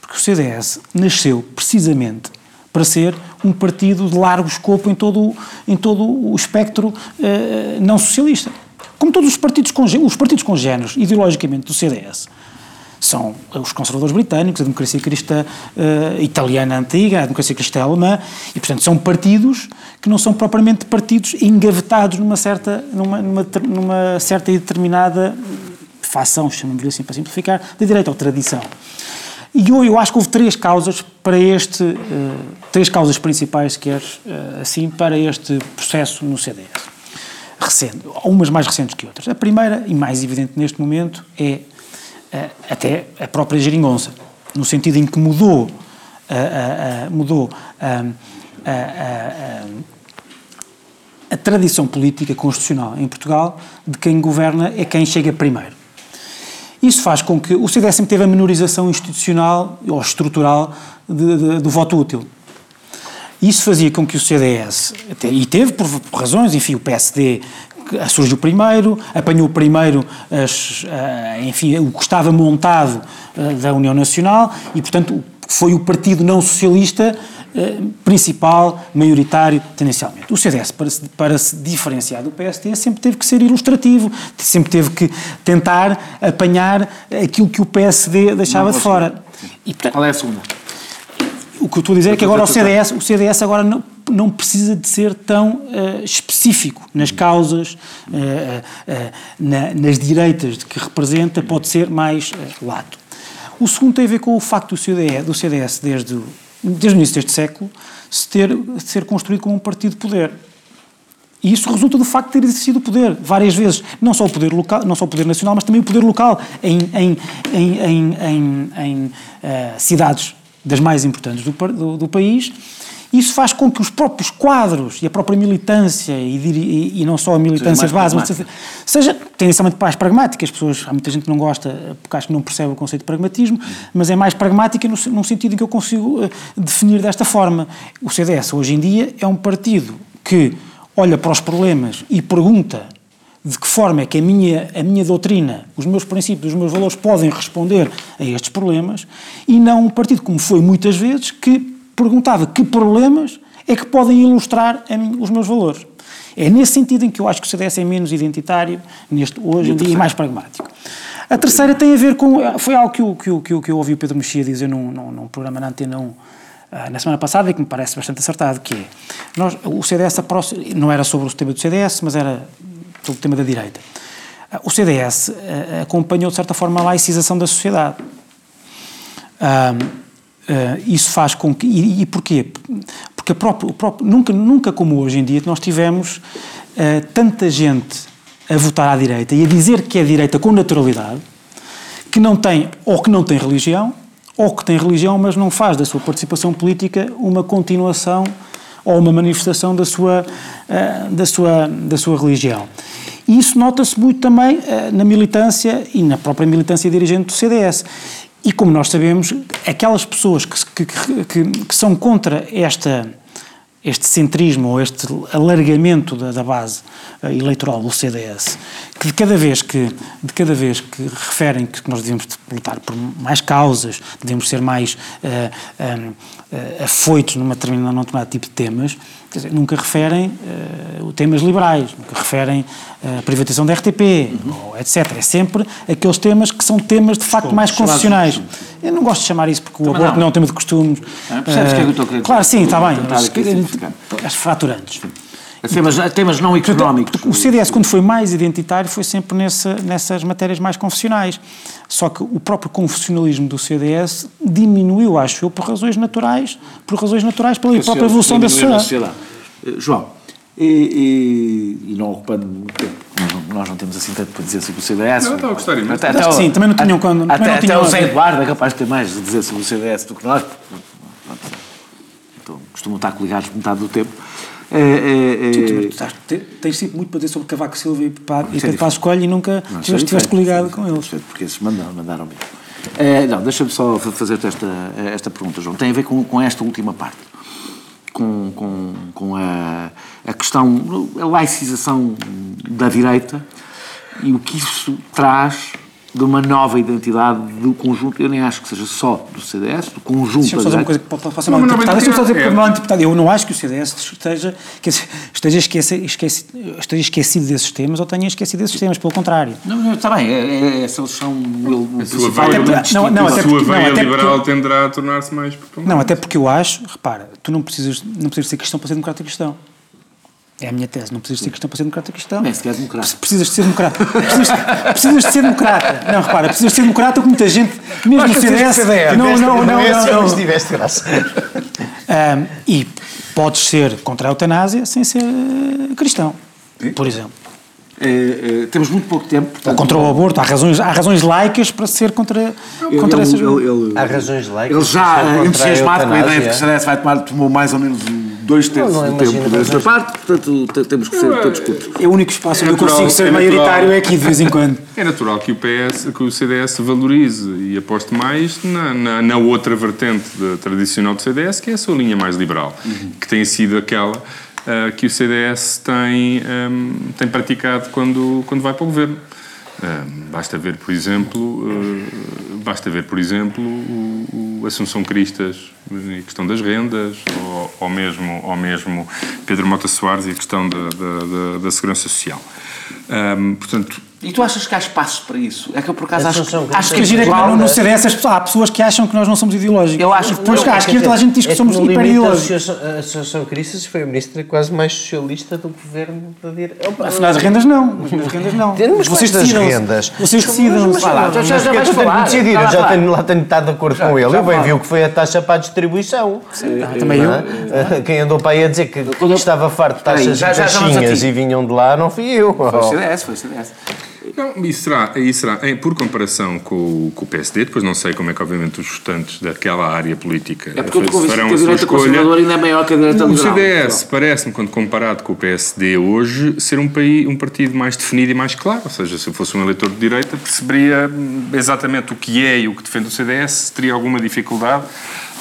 D: Porque o CDS nasceu precisamente para ser um partido de largo escopo em todo, em todo o espectro eh, não socialista. Como todos os partidos, os partidos congêneros, ideologicamente, do CDS, são os conservadores britânicos, a democracia cristã uh, italiana antiga, a democracia cristã alemã, e portanto são partidos que não são propriamente partidos engavetados numa certa, numa, numa, numa certa e determinada facção, chamamos-lhe assim para simplificar, de direita ou tradição. E eu, eu acho que houve três causas para este, uh, três causas principais, se queres, uh, assim, para este processo no CDS. Recente, umas mais recentes que outras. A primeira, e mais evidente neste momento, é até a própria geringonça, no sentido em que mudou, mudou a, a tradição política constitucional em Portugal de quem governa é quem chega primeiro. Isso faz com que o CDS sempre teve a menorização institucional ou estrutural de, de, do voto útil. Isso fazia com que o CDS, e teve por, por razões, enfim, o PSD surgiu primeiro, apanhou primeiro as, enfim, o que estava montado da União Nacional e, portanto, foi o partido não socialista principal, maioritário, tendencialmente. O CDS, para se, para se diferenciar do PSD, sempre teve que ser ilustrativo, sempre teve que tentar apanhar aquilo que o PSD deixava de fora.
A: E, portanto, Qual é a segunda?
D: O que eu estou a dizer é que agora o CDS, o CDS agora não, não precisa de ser tão uh, específico nas causas, uh, uh, na, nas direitas de que representa, pode ser mais lato. O segundo tem a ver com o facto do CDS, do CDS desde, desde o início deste século, se ter, ser construído como um partido de poder. E isso resulta do facto de ter exercido o poder várias vezes, não só o poder local, não só o poder nacional, mas também o poder local em, em, em, em, em cidades das mais importantes do, do, do, país. Isso faz com que os próprios quadros e a própria militância, e, e, e não só a militância de base, mas seja tendencialmente mais pragmática. As pessoas, há muita gente que não gosta, porque acho que não percebe o conceito de pragmatismo, mas é mais pragmática no, num sentido em que eu consigo uh, definir desta forma. O CDS, hoje em dia, é um partido que olha para os problemas e pergunta de que forma é que a minha, a minha doutrina, os meus princípios, os meus valores podem responder a estes problemas e não um partido, como foi muitas vezes, que perguntava que problemas é que podem ilustrar mim, os meus valores. É nesse sentido em que eu acho que o CDS é menos identitário neste, hoje em dia e mais pragmático. A terceira tem a ver com. Foi algo que eu, que eu, que eu, que eu ouvi o Pedro Mexia dizer num, num, num programa na Antena 1 ah, na semana passada e que me parece bastante acertado, que é, nós, o CDS não era sobre o tema do CDS, mas era sobre o tema da direita. O CDS uh, acompanhou, de certa forma, a laicização da sociedade. Uh, isso faz com que. E, e porquê? Porque o próprio, nunca, nunca como hoje em dia nós tivemos tanta gente a votar à direita e a dizer que é direita com naturalidade, que não tem, ou que não tem religião, ou que tem religião, mas não faz da sua participação política uma continuação ou uma manifestação da sua, da sua, da sua religião. E isso nota-se muito também uh, na militância e na própria militância dirigente do CDS. E como nós sabemos, aquelas pessoas que, que, que, que são contra esta, este centrismo ou este alargamento da, da base uh, eleitoral do CDS, que de cada vez que de cada vez que referem que nós devemos lutar por mais causas, devemos ser mais uh, uh, afoitos numa determinada, num determinado tipo de temas, dizer, nunca referem uh, temas liberais, nunca referem a privatização da RTP, uhum. etc. É sempre aqueles temas que são temas de facto mais confessionais. Eu não gosto de chamar isso porque Também o aborto não. não é um tema de costumes.
A: Ah, percebes o que é que eu estou a querer
D: Claro, sim, está bem. As fraturantes.
A: Temas, temas não económicos.
D: O CDS, quando foi mais identitário, foi sempre nessa, nessas matérias mais confessionais. Só que o próprio confessionalismo do CDS diminuiu, acho eu, por razões naturais, por razões naturais pela própria evolução da sociedade. sociedade.
A: Eh, João, e, e, e, não ocupando muito tempo, nós não, nós não, temos assim tanto para dizer sobre o CDS.
C: Não, estava a gostar
D: imenso. Até, até, até sim, também não tinham quando.
A: Até,
D: não
A: até o Zé Eduardo é capaz de ter mais a dizer sobre o CDS do que nós. Então, costumam estar coligados metade do tempo. É, é,
D: é... tens sempre muito para dizer sobre Cavaco Silva e Passos Coelho e nunca estiveste coligado com eles.
A: Porque esses mandaram, mandaram mesmo. É, não, deixa-me só fazer-te esta, esta pergunta, João. Tem a ver com, com esta última parte. Com, com, com a, a questão, a laicização da direita e o que isso traz de uma nova identidade do conjunto, eu nem acho que seja só do CDS, do conjunto...
D: Deixa-me fazer uma coisa que pode, pode ser mal interpretada. Deixa-me só dizer mal interpretada. Eu não acho que o CDS esteja, esteja, esquece, esquece, esteja esquecido desses temas ou tenha esquecido desses temas, pelo contrário.
A: Não, não está bem, é, é, essa são
C: o principal elemento não, não, A sua veia liberal tenderá a tornar-se mais...
D: Não, até porque eu acho, repara, tu não precisas, não precisas ser cristão para ser democrata cristão. É a minha tese. Não precisas ser cristão para ser democrata cristão.
A: Nem sequer democrata.
D: Precisas de ser democrata. Precisas, precisas de ser democrata. Não, repara, precisas de ser democrata como muita gente, mesmo no CDS.
B: CDS. Não, não, não, não. não. tiveste graça.
D: Um, e podes ser contra a eutanásia sem ser uh, cristão, por exemplo.
A: É, é, temos muito pouco tempo.
D: Portanto, Ou contra o aborto. Há razões, há razões laicas para ser contra, contra
B: ele,
D: essas...
B: Ele, ele, há razões laicas
A: Ele já entusiasmado com a ideia de que o CDS vai tomar, tomou mais ou menos um dois terços do tempo desta parte, portanto temos que ser todos cultos.
D: É o único espaço onde eu consigo ser maioritário é aqui de vez em quando. [LAUGHS]
C: É natural que o PS, que o CDS valorize e aposte mais na, na, na outra vertente tradicional do CDS, que é a sua linha mais liberal, uhum. que tem sido aquela uh, que o CDS tem, um, tem praticado quando, quando vai para o governo. Uh, basta ver, por exemplo, uh, basta ver, por exemplo, o, o Assunção Cristas e a questão das rendas, ou, ou, mesmo, ou mesmo Pedro Mota Soares e a questão da, da, da, da segurança social. Um, portanto,
A: e tu achas que há espaço para isso? É que eu, por acaso, acho,
D: acho, acho que, que no, no CDS há pessoas que acham que nós não somos ideológicos.
A: Eu acho que...
D: Depois, que toda a gente diz que
B: é
D: somos
B: que
D: hiper-ideológicos.
B: A Associação Cristas foi a ministra quase mais socialista do governo da direita.
D: Afinal, as rendas não. As rendas não.
B: Mas vocês decidam. rendas?
D: Vocês decidam.
B: Já, já vais falar. Decidir. Eu já tenho, lá tenho estado de acordo com ele. Eu bem vi o que foi a taxa para a distribuição.
D: Também eu.
B: Quem andou para aí a dizer que estava farto de taxas de caixinhas e vinham de lá, não fui eu.
A: Foi o CDS, foi o CDS.
C: Não, isso será, isso será por comparação com, com, o PSD, depois não sei como é que, obviamente, os votantes daquela área política
A: é porque eu farão que a direita conservadora ainda é maior que a direita liberal.
C: O CDS parece-me, quando comparado com o PSD hoje, ser um, país, um partido mais definido e mais claro. Ou seja, se eu fosse um eleitor de direita, perceberia exatamente o que é e o que defende o CDS, teria alguma dificuldade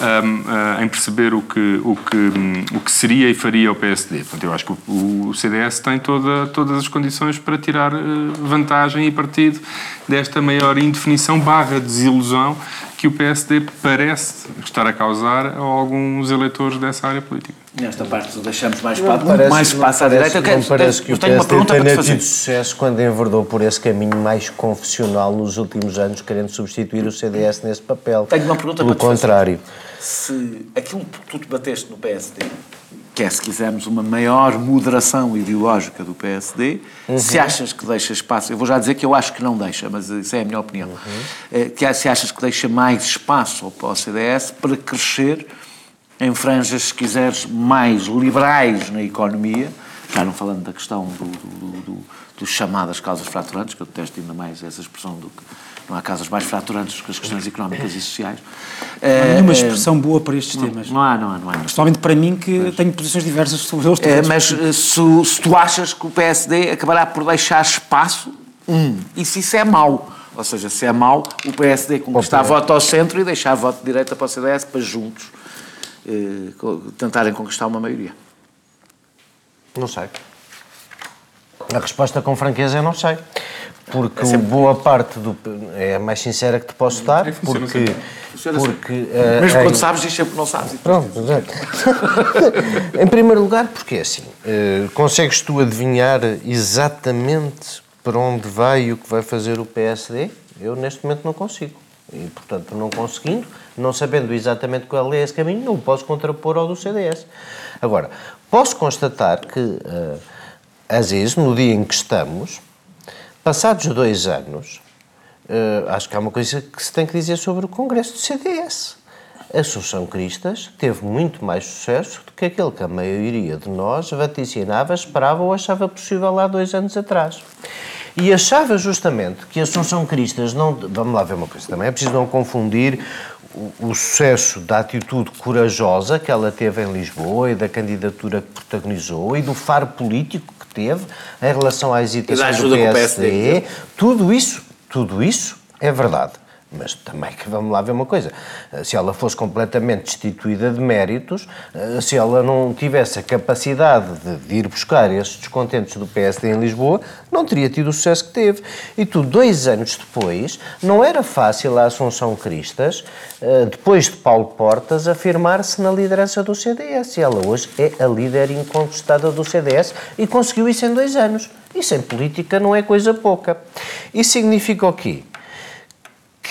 C: um, uh, em perceber o que, o, que, um, o que seria e faria o PSD. Portanto, eu acho que o, o CDS tem toda, todas as condições para tirar uh, vantagem e partido desta maior indefinição barra desilusão que o PSD parece estar a causar a alguns eleitores dessa área política.
A: Nesta parte deixamos mais, não parece, mais espaço à direita.
B: Não parece que o PSD tenha tido sucesso quando enverdou por esse caminho mais confessional nos últimos anos, querendo substituir o CDS nesse papel.
A: Tenho uma pergunta
B: Pelo
A: para
B: contrário.
A: Se aquilo que tu debateste no PSD que é, se quisermos, uma maior moderação ideológica do PSD, uhum. se achas que deixa espaço, eu vou já dizer que eu acho que não deixa, mas isso é a minha opinião, uhum. É, que se achas que deixa mais espaço ao CDS para crescer em franjas, se quiseres, mais liberais na economia, já não falando da questão do, do, do, do chamadas causas fraturantes, que eu detesto ainda mais essa expressão do que não há causas mais fraturantes que as questões económicas e sociais.
D: Não há nenhuma eh, expressão boa para estes
A: não,
D: temas.
A: Não há, não há. Não há.
D: Principalmente para mim, que mas, tenho posições diversas sobre eles.
A: É, mas eh, se, se, tu achas que o PSD acabará por deixar espaço, hum, e se isso é mau, ou seja, se é mau, o PSD conquistar voto ao centro e deixar voto de direita para o CDS para juntos eh, tentarem conquistar uma maioria.
B: Não sei. A resposta com franqueza eu não sei. Porque é boa parte do é a mais sincera que te posso dar é, porque porque
A: uh, mesmo quando sabes diz sempre que não sabes.
B: Pronto [LAUGHS] em primeiro lugar porque é assim uh, consegues tu adivinhar exatamente para onde vai e o que vai fazer o PSD eu neste momento não consigo. E portanto não conseguindo não sabendo exatamente qual é esse caminho não o posso contrapor ao do CDS agora posso constatar que uh, às vezes no dia em que estamos Passados dois anos, uh, acho que há uma coisa que se tem que dizer sobre o Congresso do CDS. Assunção Cristas teve muito mais sucesso do que aquele que a maioria de nós vaticinava, esperava ou achava possível há dois anos atrás. E achava justamente que Assunção Cristas não. Vamos lá ver uma coisa também, é preciso não confundir o, o, sucesso da atitude corajosa que ela teve em Lisboa e da candidatura que protagonizou e do faro político teve em relação à hesitação do PSD, PSD, tudo isso, tudo isso é verdade. Mas também que vamos lá ver uma coisa: se ela fosse completamente destituída de méritos, eh, se ela não tivesse a capacidade de, ir buscar esses descontentes do PSD em Lisboa, não teria tido o sucesso que teve. E tu, dois anos depois, não era fácil a Assunção Cristas, eh, depois de Paulo Portas, afirmar-se na liderança do CDS. E ela hoje é a líder incontestada do CDS e conseguiu isso em dois anos. Isso em política não é coisa pouca. Isso significa o quê?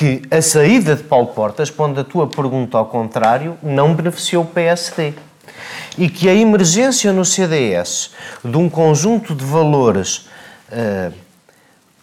B: Que a saída de Paulo Portas, pondo a tua pergunta ao contrário, não beneficiou o PSD. E que a emergência no CDS de um conjunto de valores uh,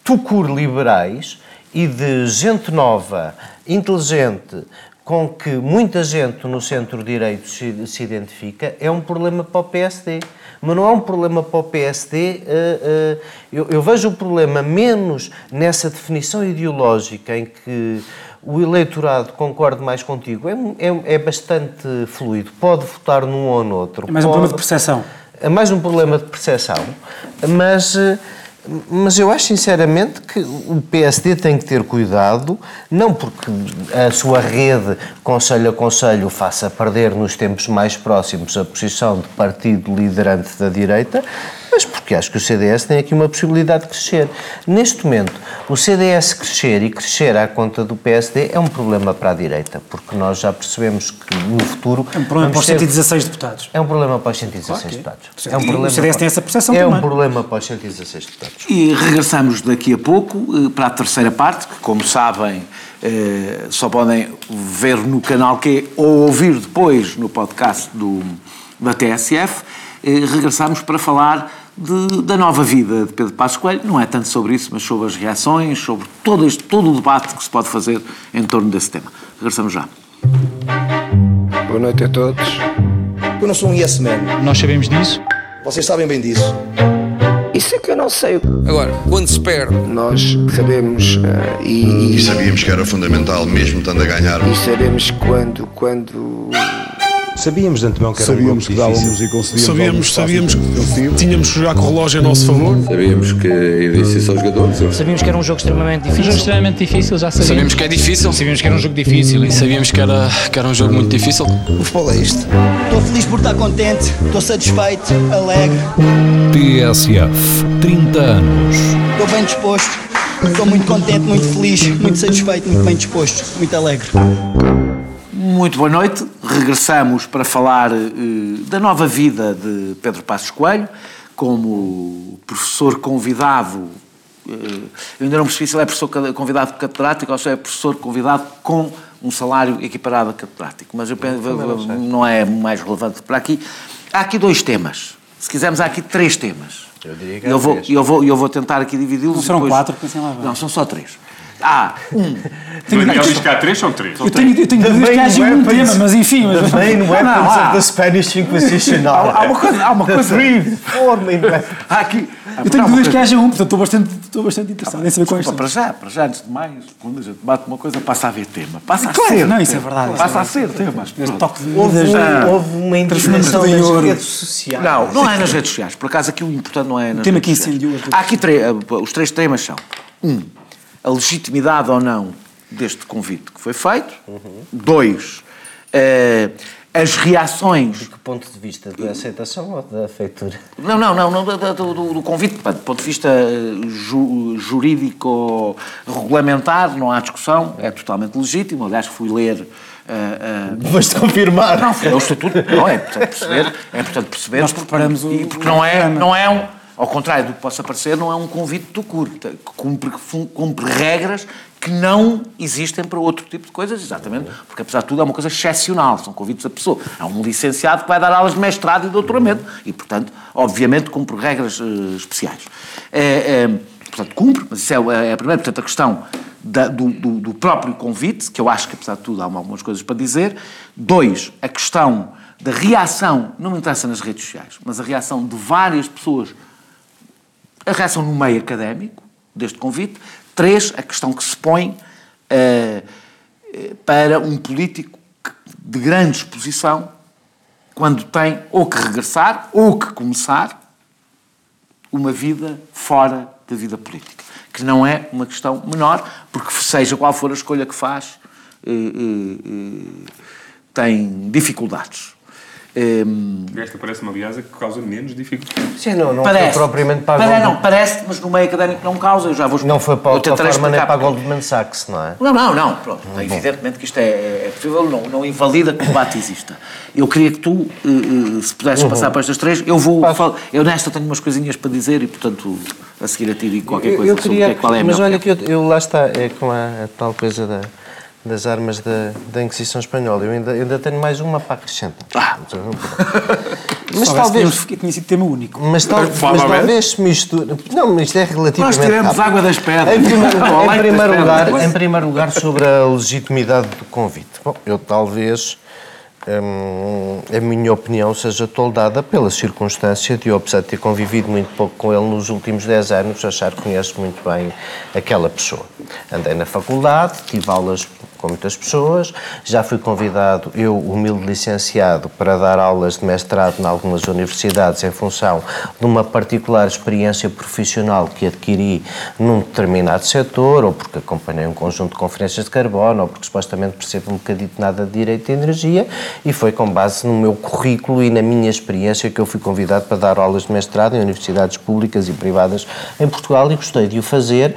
B: tucur liberais e de gente nova, inteligente, com que muita gente no centro-direito se, se, identifica, é um problema para o PSD. Mas não é um problema para o PSD. Uh, uh, eu, eu, vejo o problema menos nessa definição ideológica em que o eleitorado, concordo mais contigo, é, é, é bastante fluido. Pode votar num ou no outro.
D: É mais
B: um
D: problema de percepção.
B: É mais um problema de percepção. Mas eh, mas eu acho sinceramente que o PSD tem que ter cuidado, não porque a sua rede, conselho a conselho, faça perder nos tempos mais próximos a posição de partido liderante da direita, mas porque acho que o CDS tem aqui uma possibilidade de crescer. Neste momento, o CDS crescer e crescer à conta do PSD é um problema para a direita, porque nós já percebemos que no futuro.
D: É um problema para os 116 deputados.
B: É um problema para os 116 claro deputados. É um
D: problema o CDS tem essa percepção
B: é
D: também.
B: É um problema para os 116 deputados.
A: E regressamos daqui a pouco eh, para a terceira parte, que, como sabem, eh, só podem ver no canal Q ou ouvir depois no podcast do, da TSF. Eh, regressamos para falar de, da nova vida de Pedro Passos Coelho. Não é tanto sobre isso, mas sobre as reações, sobre todo, este, todo o debate que se pode fazer em torno desse tema. Regressamos já.
K: Boa noite a todos.
L: Eu não sou um yes man.
M: Nós sabemos disso.
L: Vocês sabem bem disso.
K: Isso é que eu não sei.
N: Agora, quando se perde,
K: nós sabemos uh, e,
O: e sabíamos que era fundamental, mesmo estando a ganhar.
K: E sabemos quando, quando
P: Sabíamos de antemão que era
Q: sabíamos
P: um que dávamos
Q: e conseguíamos. Sabíamos, sabíamos que tínhamos que jogar com o relógio a nosso favor.
R: Sabíamos que ia difícil aos jogadores.
S: Sabíamos que era um jogo extremamente difícil. Um
T: jogo extremamente difícil, já sabíamos.
U: Sabíamos que é difícil.
T: Sabíamos que era um jogo difícil e sabíamos que era, que era um jogo muito difícil.
L: O futebol é isto.
V: Estou feliz por estar contente, estou satisfeito, alegre.
F: TSF, 30 anos.
V: Estou bem disposto, estou muito contente, muito feliz, muito satisfeito, muito bem disposto, muito alegre.
A: Muito boa noite. Regressamos para falar uh, da nova vida de Pedro Passos Coelho, como professor convidado. Uh, eu ainda não percebi se ele é professor convidado catedrático ou se é professor convidado com um salário equiparado a catedrático, mas eu penso, não, não é mais relevante para aqui. Há aqui dois temas. Se quisermos, há aqui três temas.
B: Eu diria que
A: eu vou, eu vou, eu vou tentar aqui dividi-los.
D: Não serão
A: depois...
D: quatro, pensem lá.
A: Não, são só três. Ah, um.
C: Tenho Daniel diz que há três, são três.
D: Eu tenho, eu tenho dúvidas que haja um tema, mas enfim.
B: Mas... The main weapons não, of the Spanish Inquisition.
A: há, há uma coisa. Há uma coisa.
B: Three, four main weapons.
A: Há aqui.
D: Eu tenho dúvidas que haja um, portanto estou bastante, estou bastante interessado em saber quais
A: são. Para já, para já, antes de mais, quando a gente bate uma coisa, passa a haver tema. Passa a
D: claro,
A: ser.
D: Não, isso é verdade.
A: Passa a ser tema.
B: Houve, houve uma intervenção nas redes sociais.
A: Não, não é nas redes sociais. Por acaso aqui o importante não é nas
D: tema que incendiou as
A: Há aqui os três temas são: um, a legitimidade ou não deste convite que foi feito. Uhum. Dois, uh, as reações.
B: De que ponto de vista? Da aceitação ou da feitura?
A: Não, não, não, não do, do, do, convite, do ponto de vista ju, jurídico regulamentar, não há discussão, é totalmente legítimo. Aliás, fui ler. Uh,
B: uh, Mas de confirmar.
A: Não, é o estatuto. Não, é importante perceber. É importante perceber.
D: Nós preparamos o.
A: Porque não é, não é um ao contrário do que possa parecer, não é um convite do curta, que cumpre, cumpre regras que não existem para outro tipo de coisas, exatamente, porque apesar de tudo é uma coisa excepcional, são convites a pessoa. Há um licenciado que vai dar aulas de mestrado e doutoramento e, portanto, obviamente cumpre regras uh, especiais. É, é, portanto, cumpre, mas isso é, é a primeira, portanto, a questão da, do, do, do, próprio convite, que eu acho que, apesar de tudo, há algumas coisas para dizer. Dois, a questão da reação, não me interessa nas redes sociais, mas a reação de várias pessoas a reação no meio académico deste convite. Três, a questão que se põe uh, para um político de grande exposição quando tem ou que regressar ou que começar uma vida fora da vida política. Que não é uma questão menor, porque seja qual for a escolha que faz, uh, tem dificuldades.
C: Um, Esta parece-me, aliás, a que causa menos dificuldades.
B: Sim, não, não
A: parece,
B: foi propriamente para
A: a Goldman... Não, parece, mas no meio académico não causa, eu já vou
B: Não foi para a forma nem para a Goldman Sachs, não é?
A: Não, não, não, pronto. Hum, evidentemente que isto é, é possível, não, não invalida que o debate exista. Eu queria que tu, uh, uh, se pudesses uhum. passar para estas três, eu vou... Fal... Eu nesta tenho umas coisinhas para dizer e, portanto, a seguir a ti digo qualquer coisa eu, eu queria, sobre qual é a
B: Mas olha que eu, eu, lá está, é com a, a tal coisa da das armas da, da Inquisição Espanhola. Eu ainda, ainda tenho mais uma para acrescentar. Ah.
D: Mas talvez. Tinha conhecido tema único.
B: Mas, tal, mas talvez se misture. Não, mas isto é relativamente.
A: Nós tiramos rápido. água das pedras.
B: Em primeiro, [LAUGHS] em primeiro lugar, em primeiro lugar, sobre a legitimidade do convite. Bom, eu talvez. Hum, a minha opinião seja toldada pela circunstância de eu, apesar de ter convivido muito pouco com ele nos últimos 10 anos, achar que conheço muito bem aquela pessoa. Andei na faculdade, tive aulas com muitas pessoas. Já fui convidado, eu, humilde licenciado, para dar aulas de mestrado em algumas universidades em função de uma particular experiência profissional que adquiri num determinado setor, ou porque acompanhei um conjunto de conferências de carbono, ou porque supostamente percebo um bocadito nada de direito e energia, e foi com base no meu currículo e na minha experiência que eu fui convidado para dar aulas de mestrado em universidades públicas e privadas em Portugal e gostei de o fazer,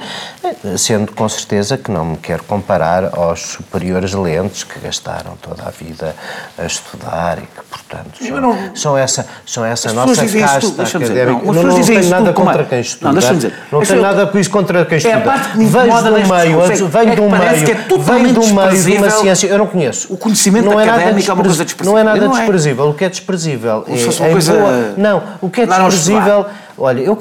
B: sendo com certeza que não me quero comparar aos superiores lentes que gastaram toda a vida a estudar e que, portanto, são, não, são essa, são essa nossa casta académica. Não, não, não tenho nada contra quem estuda. Não, deixa dizer. Não tenho nada com isso contra quem estuda. É a parte que me incomoda do meio, vem do meio, vem do meio de uma ciência. Eu não conheço.
A: O conhecimento não é académico é uma coisa desprezível.
B: Não é nada desprezível. O que é desprezível é. Não, o que é desprezível Olha, eu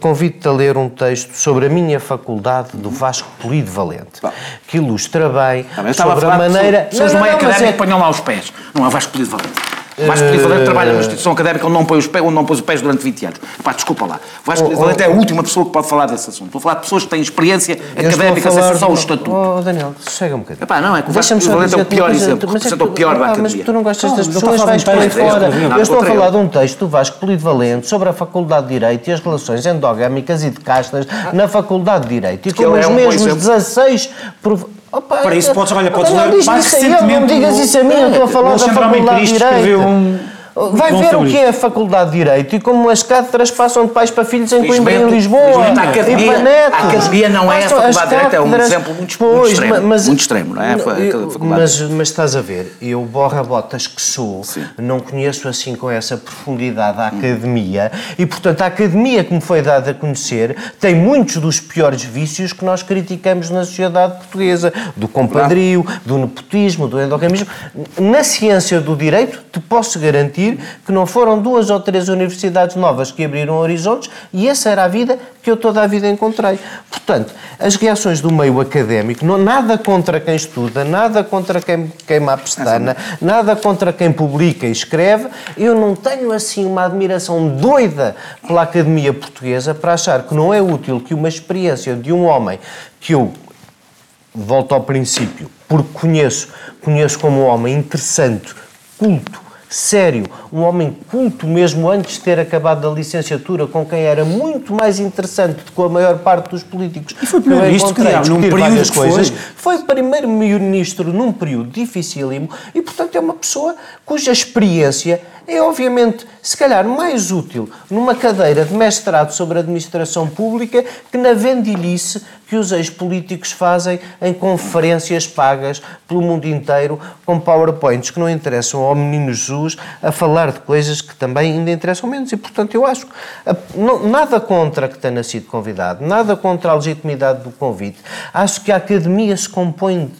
B: convido-te a ler um texto sobre a minha faculdade do Vasco Polido Valente, Bom. que ilustra bem
A: não,
B: sobre
A: a,
B: a maneira...
A: Pessoas do meio académico é... ponham lá os pés, não é Vasco Polido Valente. O Vasco Polivalente trabalha numa instituição académica onde não põe os pés, onde não pôs os pés durante 20 anos. Pá, desculpa lá. O Vasco oh, Polivalente oh, é a última pessoa que pode falar desse assunto. Estou a falar de pessoas que têm experiência académica sem só o estatuto.
B: Oh, Daniel, chega um bocadinho.
A: Epá, não, é que o Vasco Polivalente é o pior exemplo, representa o pior da academia.
B: Mas tu não gostas das pessoas, vais para aí fora. Eu estou a falar de um texto do Vasco Polivalente sobre a Faculdade de Direito e as relações endogâmicas e de castas na Faculdade de Direito. E como os mesmos 16
D: Opa, para isso podes, olha, podes ler
B: mais recentemente... Não digas isso a mim, eu estou a falar da Faculdade de Direito. Vai ver o que é a Faculdade de Direito e como as cátedras passam de pais para filhos em Coimbra e em Lisboa.
A: A academia,
B: e.
A: A academia não é a Faculdade de Direito, é um exemplo muito, muito extremo. Mas, muito extremo, não é?
B: Mas, mas estás a ver, eu, borra-botas que sou, Sim. não conheço assim com essa profundidade a academia e, portanto, a academia que me foi dada a conhecer tem muitos dos piores vícios que nós criticamos na sociedade portuguesa, do compadrio, do nepotismo, do endogamismo. Na ciência do direito, te posso garantir que não foram duas ou três universidades novas que abriram horizontes e essa era a vida que eu toda a vida encontrei. Portanto, as reações do meio académico, não, nada contra quem estuda, nada contra quem queima a pestana, nada contra quem publica e escreve, eu não tenho assim uma admiração doida pela academia portuguesa para achar que não é útil que uma experiência de um homem que eu volto ao princípio, porque conheço, conheço como um homem interessante, culto, sério, um homem culto mesmo antes de ter acabado a licenciatura, com quem era muito mais interessante do que a maior parte dos políticos.
D: E foi primeiro-ministro que num período coisas.
B: Foi, foi primeiro-ministro num período dificílimo e, portanto, é uma pessoa cuja experiência é obviamente, se calhar, mais útil numa cadeira de mestrado sobre administração pública que na vendilhice que os ex-políticos fazem em conferências pagas pelo mundo inteiro com PowerPoints que não interessam ao menino Jesus a falar de coisas que também ainda interessam menos. E, portanto, eu acho nada contra que tenha sido convidado, nada contra a legitimidade do convite. Acho que a academia se compõe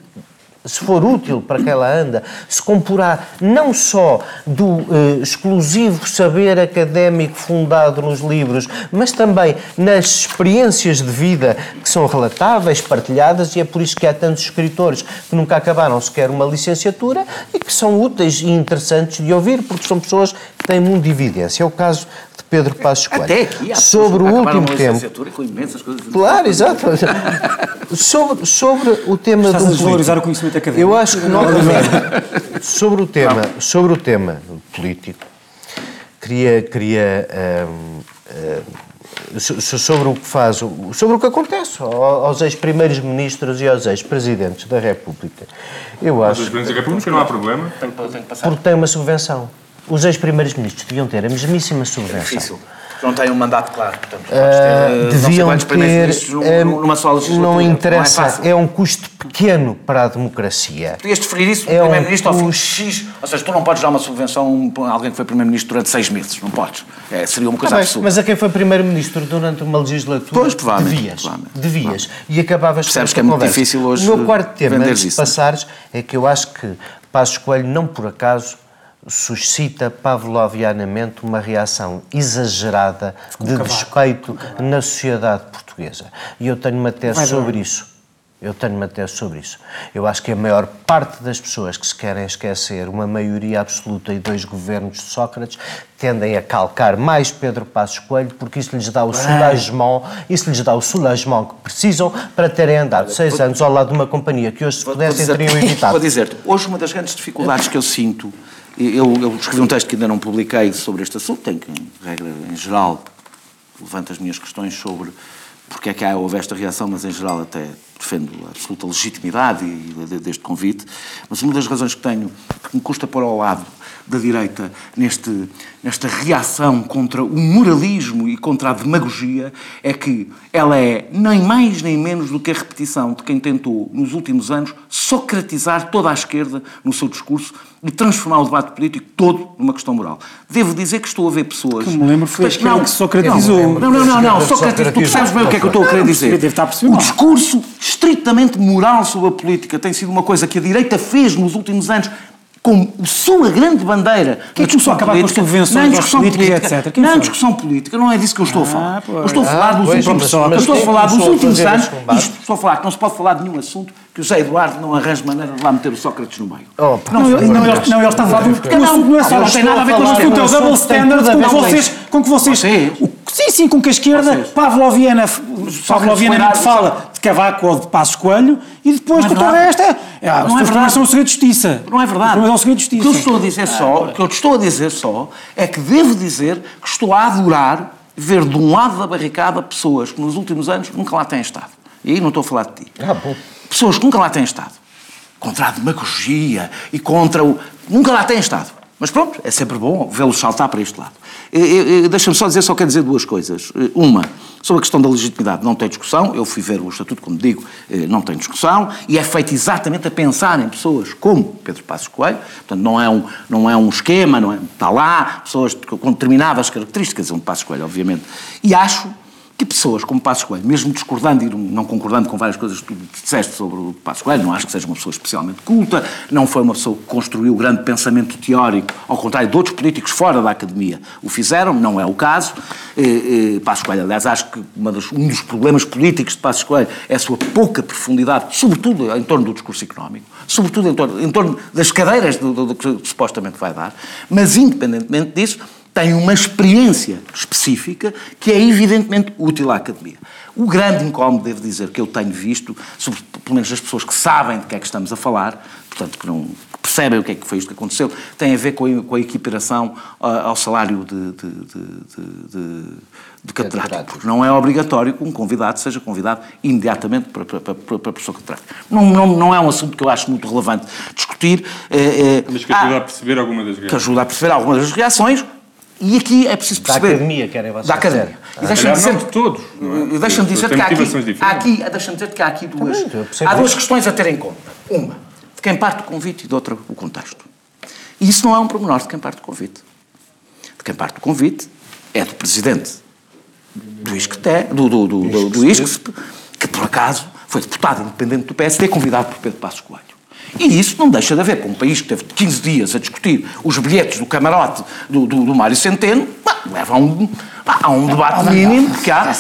B: se for útil para que ela anda, se comporá não só do uh, exclusivo saber académico fundado nos livros, mas também nas experiências de vida que são relatáveis, partilhadas, e é por isso que há tantos escritores que nunca acabaram sequer uma licenciatura e que são úteis e interessantes de ouvir, porque são pessoas que têm muita evidência. É o caso de Pedro Passos Coelho.
A: Até aqui, há
B: sobre o último tempo.
A: Com imensas coisas
B: claro, exato. sobre, sobre o tema
D: Estás do a desvalorizar o conhecimento académico.
B: Eu acho que novamente sobre o tema, sobre o tema político, queria queria um, um, sobre o que faz, sobre o que acontece aos ex-primeiros ministros e aos ex-presidentes da República.
C: Eu acho. Os presidentes da República não há problema.
B: Porque tem uma subvenção. Os ex-primeiros ministros deviam ter a mesmíssima subvenção. É
A: difícil não têm um mandato claro. Portanto, uh,
B: deviam ter,
A: eh, numa só legislatura.
B: Não interessa, não é, é, um custo pequeno para a democracia.
A: Podias deferir isso é Primeiro-Ministro um ao fim de X. Ou seja, tu não podes dar uma subvenção a alguém que foi Primeiro-Ministro durante seis meses. Não podes. É, seria uma coisa ah, absurda.
B: Mas a quem foi Primeiro-Ministro durante uma legislatura,
A: pois, provavelmente,
B: devias. Provavelmente, devias. E acabavas
A: Percebes que é muito difícil hoje
B: O meu quarto tema, antes de passares, é que eu acho que Passos Coelho, não por acaso, suscita pavlovianamente uma reação exagerada de despeito na sociedade portuguesa. E eu tenho uma tese sobre isso. Eu tenho uma tese sobre isso. Eu acho que a maior parte das pessoas que se querem esquecer uma maioria absoluta e dois governos de Sócrates tendem a calcar mais Pedro Passos Coelho porque isso lhes dá o soulagement, isso lhes dá o soulagement que precisam para terem andado seis anos ao lado de uma companhia que hoje, se pudessem, teriam evitado.
A: Vou dizer-te, hoje uma das grandes dificuldades que eu sinto, eu, eu escrevi um texto que ainda não publiquei sobre este assunto, tenho que, em regra, em geral, levanto as minhas questões sobre porque é que há, houve esta reação, mas em geral até defendo a absoluta legitimidade deste convite. Mas uma das razões que tenho, que me custa pôr ao lado da direita neste, nesta reação contra o moralismo e contra a demagogia é que ela é nem mais nem menos do que a repetição de quem tentou, nos últimos anos, socratizar toda a esquerda no seu discurso e transformar o debate político todo numa questão moral. Devo dizer que estou a ver pessoas...
D: Que me lembro foi a esquerda que socratizou.
A: Não, não, não, não, socratizou. Tu sabes bem o que é que eu estou a querer dizer.
D: Deve estar
A: o discurso estritamente moral sobre a política tem sido uma coisa que a direita fez nos últimos anos como sua grande bandeira.
D: Que é que só acabar com as convenções discussão política, etc.
A: Quem não discussão política, não é disso que eu estou a falar. Ah, eu estou a falar dos últimos, eu estou a falar dos últimos anos, estou a falar que não se pode falar de nenhum assunto que o José Eduardo não arranja maneira de lá meter o Sócrates no meio.
D: Oh, não, não, não, ele, não, ele está a falar do assunto, não é só, não tem nada a ver com o assunto, é o double standard com que vocês, com que vocês, sim, sim, com que a esquerda pavloviana, pavloviana fala de Cavaco ou de Passos Coelho e depois com toda esta, é, não é verdade. são o segredo de justiça.
A: Não é verdade.
D: É o segredo de justiça.
A: O que eu estou a dizer só, o que eu estou a dizer só é que devo dizer que estou a adorar ver de um lado da barricada pessoas que nos últimos anos nunca lá têm estado. E aí não estou a falar de ti.
B: Ah, bom
A: pessoas que nunca lá têm estado. Contra a demagogia e contra o. Nunca lá têm estado. Mas pronto, é sempre bom vê-los saltar para este lado. Deixa-me só dizer, só quero dizer duas coisas. Uma, sobre a questão da legitimidade, não tem discussão. Eu fui ver o Estatuto, como digo, eh, não tem discussão. E é feito exatamente a pensar em pessoas como Pedro Passos Coelho. Portanto, não é um, não é um esquema, não é, está lá, pessoas com determinadas características, um Passos Coelho, obviamente. E acho pessoas como Passos Coelho, mesmo discordando e não concordando com várias coisas que tu disseste sobre o Passos Coelho, não acho que seja uma pessoa especialmente culta, não foi uma pessoa que construiu grande pensamento teórico, ao contrário de outros políticos fora da academia o fizeram, não é o caso. Eh, eh, Passos Coelho, aliás, acho que das, um dos problemas políticos de Passos Coelho é a sua pouca profundidade, sobretudo em torno do discurso económico, sobretudo em torno, em torno das cadeiras do, do, do que supostamente vai dar, mas independentemente disso, tem uma experiência específica que é evidentemente útil à academia. O grande incómodo, devo dizer, que eu tenho visto, sobre, pelo menos as pessoas que sabem de que é que estamos a falar, portanto, que não que percebem o que é que foi isto que aconteceu, tem a ver com a, com a equiparação uh, ao salário de, de, de, de catedrático, porque não é obrigatório que um convidado seja convidado imediatamente para, para, para, para professor catedrático. Não, não, não é um assunto que eu acho muito relevante discutir.
C: É, é, Mas que ajuda há, a perceber alguma das reações.
A: Que ajuda a perceber algumas das reações, e aqui é preciso perceber.
B: Da academia, querem vocês.
A: Da academia.
C: E deixa-me dizer, de todos.
A: É? Deixa-me dizer, que há aqui, há aqui, deixa dizer que há aqui duas, há duas questões a ter em conta. Uma, de quem parte o convite e de outra, o contexto. E isso não é um pormenor de quem parte o convite. De quem parte o convite é do presidente do ISCTE, do, do, do, do, do ISCTE, que por acaso foi deputado independente do PSD, convidado por Pedro Passos Coelho. E isso não deixa de haver, para um país que teve 15 dias a discutir os bilhetes do camarote do, do, do Mário Centeno, leva a um, a um debate mínimo que há.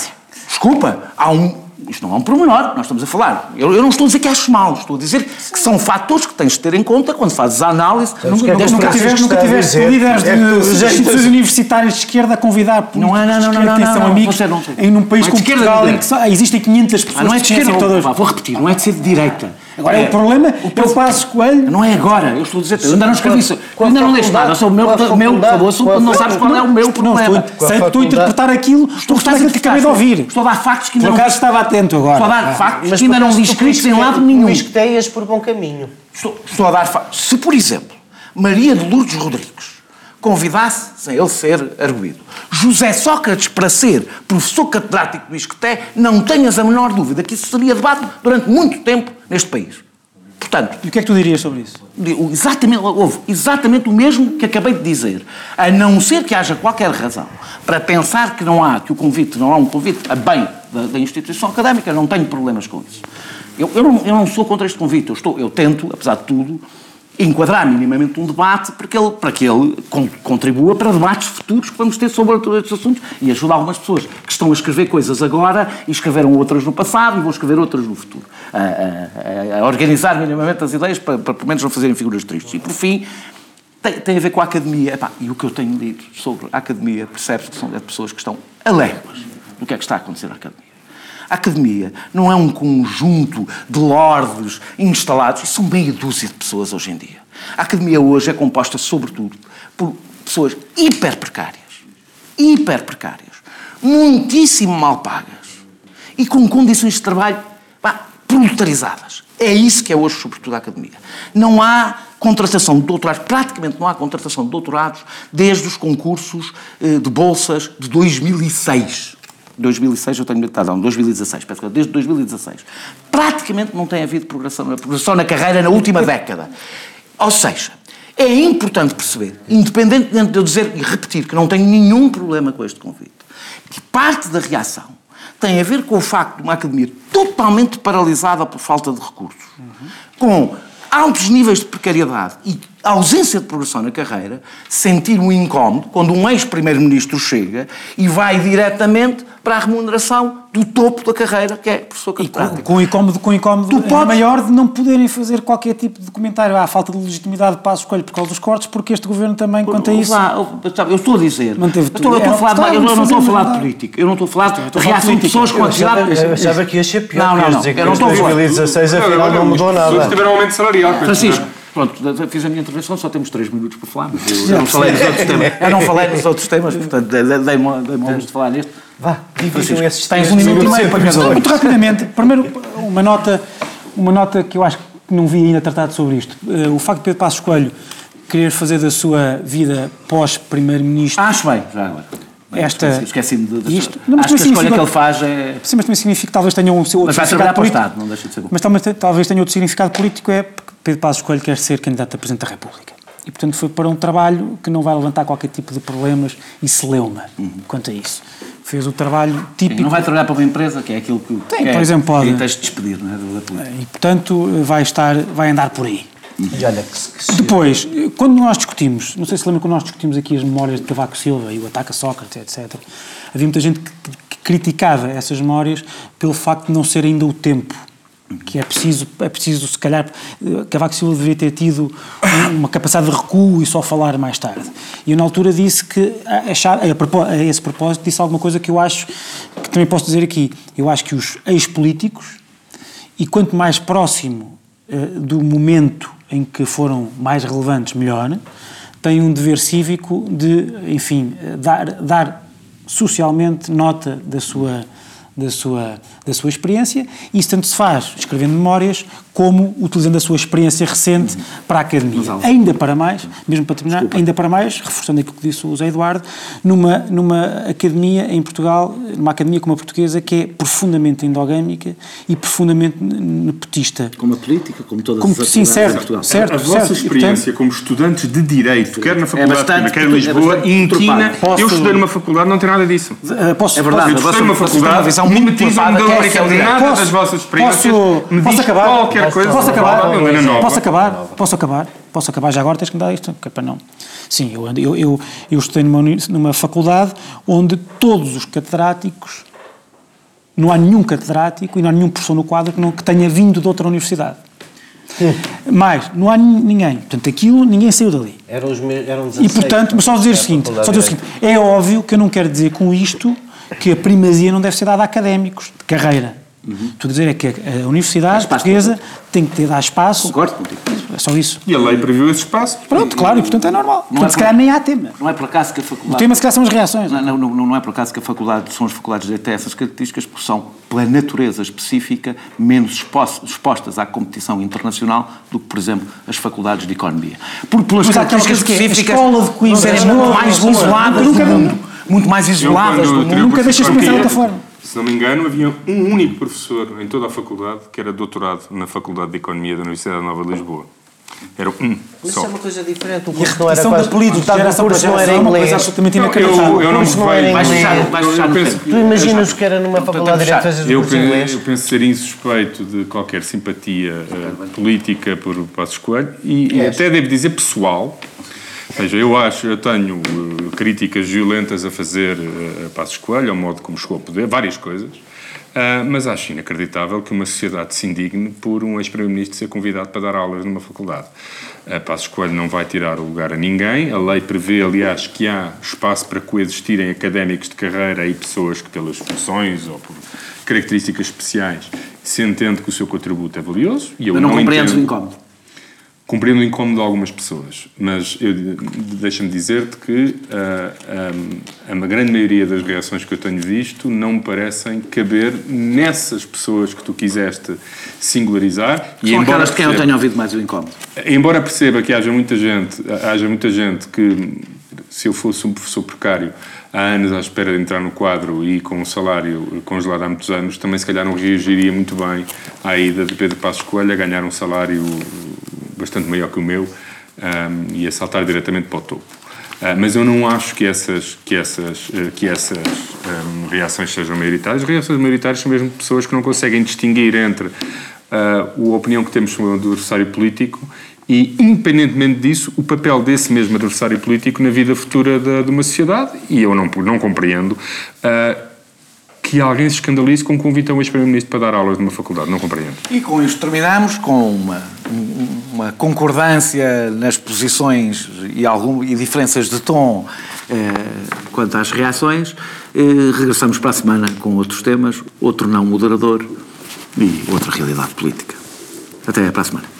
A: Desculpa, há um, isto não é um pormenor, nós estamos a falar. Eu, eu, não estou a dizer que acho mal, estou a dizer que são fatores que tens de ter em conta quando fazes a análise.
D: Nunca, nunca, nunca tiveste, nunca tiveste líderes de é instituições universitárias de esquerda a convidar
A: não é, não, não, não, não, não,
D: são amigos
A: não, não,
D: em um país como Portugal em que existem 500 pessoas
A: ah, não é de esquerda, todas. Vou repetir, não é de ser de direita.
D: Agora, é, o problema o é o Passo Coelho.
A: Não é agora, eu estou a dizer, eu ainda não escrevi isso. Eu ainda não deste nada, sou o meu, meu favor, sou, não sabes qual é o meu problema.
D: Sei que estou a interpretar aquilo, estou a fazer que acabei de ouvir.
A: Estou a dar factos que ainda
D: não. Por acaso estava atento agora.
A: Estou a dar factos que ainda não li escritos em lado nenhum.
B: Isqueteias por bom caminho.
A: Estou a dar factos. Se, por exemplo, Maria de Lourdes Rodrigues convidasse, sem ele ser arguído, José Sócrates para ser professor catedrático do Isqueté, não tenhas a menor dúvida que isso seria debate durante muito tempo neste país. Portanto,
D: e o que é que tu dirias sobre isso?
A: Exatamente, houve exatamente o mesmo que acabei de dizer. A não ser que haja qualquer razão para pensar que não há, que o convite não há um convite a bem da, da instituição académica, não tenho problemas com isso. Eu, eu, não, eu não sou contra este convite, eu, estou, eu tento, apesar de tudo, enquadrar minimamente um debate para que ele, para que ele contribua para debates futuros que vamos ter sobre estes assuntos e ajude algumas pessoas que estão a escrever coisas agora e escreveram outras no passado e vão escrever outras no futuro. A, a, a organizar minimamente as ideias para, para, pelo menos, não fazerem figuras tristes. E, por fim, tem, tem a ver com a academia. Epá, e o que eu tenho dito sobre a academia percebe-se que são pessoas que estão alegres do que é que está a acontecer na academia. A academia não é um conjunto de lordes instalados, são meia dúzia de pessoas hoje em dia. A academia hoje é composta, sobretudo, por pessoas hiper precárias, hiper precárias, muitíssimo mal pagas e com condições de trabalho pá, proletarizadas. É isso que é hoje, sobretudo, a academia. Não há contratação de doutorados, praticamente não há contratação de doutorados desde os concursos eh, de bolsas de 2006. 2006, eu tenho metade, não, 2016, peço desde 2016. Praticamente não tem havido progressão, progressão na carreira na última década. Ou seja, é importante perceber, independentemente de eu dizer e repetir que não tenho nenhum problema com este convite, que parte da reação tem a ver com o facto de uma academia totalmente paralisada por falta de recursos, uhum. com altos níveis de precariedade e ausência de progressão na carreira, sentir um incómodo quando um ex-primeiro-ministro chega e vai diretamente para a remuneração do topo da carreira, que é professor catedrático.
D: E com, com incómodo, com incómodo tu podes... maior de não poderem fazer qualquer tipo de comentário. À falta de legitimidade de passo escolho por causa dos cortes, porque este governo também, quanto a isso...
A: Lá, eu estou a dizer... Manteve eu, estou, eu, estou a falar, eu, não estou a falar de política, eu não estou a falar de reação de pessoas com atividade...
B: Eu achava que ia ser pior,
A: não, não, não,
B: eu não estou a falar... 2016 afinal não mudou nada. As
C: pessoas tiveram aumento salarial.
A: Francisco, Pronto, fiz a minha intervenção, só temos três minutos para falar, mas eu, eu não falei nos outros temas. Eu não falei nos outros temas, portanto, dei-me dei de falar neste.
B: Vá, dividam esses
D: Tens um minuto e meio para cada Muito rapidamente, primeiro, uma nota, uma nota que eu acho que não vi ainda tratado sobre isto. Uh, o facto de Pedro Passos Coelho querer fazer da sua vida pós-primeiro-ministro...
A: Acho bem, já agora.
D: esta
A: esqueci-me de, isto, não, Acho que a escolha que ele faz é...
D: Sim, mas também significa que talvez tenha um seu
A: outro mas significado político. Estado, não deixa de ser bom.
D: Mas talvez, talvez tenha outro significado político, é Pedro Passos Coelho quer ser candidato a Presidente da República. E, portanto, foi para um trabalho que não vai levantar qualquer tipo de problemas e celeuma uhum. quanto a isso. Fez o trabalho típico... Sim,
A: não vai trabalhar para uma empresa, que é aquilo que...
D: Tem,
A: que
D: por
A: é,
D: exemplo, pode...
A: Tens de despedir, não é? Da política.
D: E, portanto, vai, estar, vai andar por aí.
B: Uhum. E olha que,
D: que Depois, quando nós discutimos, não sei se lembra quando nós discutimos aqui as memórias de Cavaco Silva e o ataque a Sócrates, etc., havia muita gente que, que criticava essas memórias pelo facto de não ser ainda o tempo que é preciso, é preciso se calhar, Cavaco Silva deveria ter tido uma capacidade de recuo e só falar mais tarde. E eu na altura disse que, a, esse propósito, disse alguma coisa que eu acho, que também posso dizer aqui, eu acho que os ex-políticos, e quanto mais próximo uh, do momento em que foram mais relevantes, melhor, têm um dever cívico de, enfim, dar, dar socialmente nota da sua da sua, da sua experiência, isso tanto se faz escrevendo memórias como utilizando a sua experiência recente uhum. para a academia. Ainda para mais, mesmo para terminar, Desculpa. ainda para mais, reforçando aquilo que disse o José Eduardo, numa, numa academia em Portugal, numa academia como a portuguesa, que é profundamente endogâmica e profundamente nepotista.
A: Como a política, como todas
D: como,
A: as
D: sim, certo, em Portugal.
C: Certo,
D: a, a
C: vossa
D: certo,
C: experiência portanto, como estudantes de Direito, quer na é faculdade, é bastante, quer em Lisboa, é inquina... Posso... Eu estudei numa faculdade, não tem nada disso.
D: Uh, posso,
C: é verdade,
D: posso,
C: eu estudei numa faculdade, mimetizam-me da originalidade das vossas experiências,
D: posso, posso acabar?
C: qualquer coisa.
D: Posso acabar? Posso acabar? Posso acabar? Posso acabar já agora? Tens que me dar isto? Que é para não. Sim, eu, eu, eu, eu estudei numa, numa faculdade onde todos os catedráticos, não há nenhum catedrático e não há nenhum professor no quadro que, não, que tenha vindo de outra universidade. Mas não há ninguém. Portanto, aquilo, ninguém saiu dali.
B: Eram, os, eram 16,
D: e, portanto, mas só dizer o seguinte, só dizer o seguinte, é óbvio que eu não quero dizer com isto que a primazia não deve ser dada a académicos de carreira. Uhum. Estou a dizer é que a Universidade Portuguesa tem que ter dar espaço.
A: Concordo contigo.
D: É só isso.
C: E a lei previu esse espaço.
D: Pronto, claro, e portanto é normal. Não portanto, é se calhar nem há tema.
A: Não é por acaso que a faculdade.
D: O tema se calhar são as reações.
A: Não, não, não, não é por acaso que a faculdade, são as faculdades de têm essas características, porque são, pela natureza específica, menos expostas à competição internacional do que, por exemplo, as faculdades de economia. Porque pelas características específicas.
D: A escola de Coimbra
A: serem muito mais isoladas do mundo. Muito mais isoladas do mundo.
D: Nunca deixas de pensar de outra forma
C: se não me engano, havia um único professor em toda a faculdade que era doutorado na Faculdade de Economia da Universidade Nova de Lisboa. Era um
B: Mas
C: só.
B: isso é uma coisa diferente. O
D: E a
B: curso não era quase...
D: de apelidos de
B: metade do
D: geração para
B: curso não era
D: geração uma coisa
B: inglês.
D: absolutamente
C: eu,
D: inacreditável.
C: eu não
B: O
C: me vejo.
A: Vais fechar, fechar
C: penso-.
B: Tu imaginas o que era numa faculdade de Direito fazer
C: Eu,
B: o curso em
C: pe-
B: inglês?
C: eu penso ser insuspeito de qualquer simpatia eh, política por Passos Coelho e, e até devo dizer pessoal. Ou seja, eu acho, eu tenho eh, críticas violentas a fazer eh, a Passos Coelho, ao modo como chegou ao poder, várias coisas. Ah, mas acho inacreditável que uma sociedade se indigne por um ex-primeiro-ministro ser convidado para dar aulas numa faculdade. A Passos Coelho não vai tirar o lugar a ninguém. A lei prevê, aliás, que há espaço para coexistirem académicos de carreira e pessoas que, pelas funções ou por características especiais, se entende que o seu contributo é valioso. E eu
A: Mas não compreendes o
C: entendo-
A: incómodo.
C: Compreendo o incómodo de algumas pessoas, mas deixa-me dizer-te que ah, ah, a grande maioria das reações que eu tenho visto não me parecem caber nessas pessoas que tu quiseste singularizar.
A: São aquelas de quem eu tenho ouvido mais o incómodo.
C: Embora perceba que haja muita gente, haja muita gente que, se eu fosse um professor precário, há anos à espera de entrar no quadro e com um salário congelado há muitos anos, também se calhar não reagiria muito bem à ida de Pedro Passos Coelho a ganhar um salário bastante maior que o meu um, e a saltar diretamente para o topo. Uh, mas eu não acho que essas, que essas, uh, que essas um, reações sejam maioritárias. As reações maioritárias são mesmo pessoas que não conseguem distinguir entre uh, a opinião que temos sobre o adversário político e, independentemente disso, o papel desse mesmo adversário político na vida futura da, de uma sociedade. E eu não, não compreendo que alguém se escandalize com um convite a um ex-primeiro-ministro para dar aulas numa faculdade. Não compreendo.
A: E com isto terminamos com uma, uma concordância nas posições e, algum, e diferenças de tom eh, quanto às reações. Eh, regressamos para a semana com outros temas, outro não moderador e outra realidade política. Até para a semana.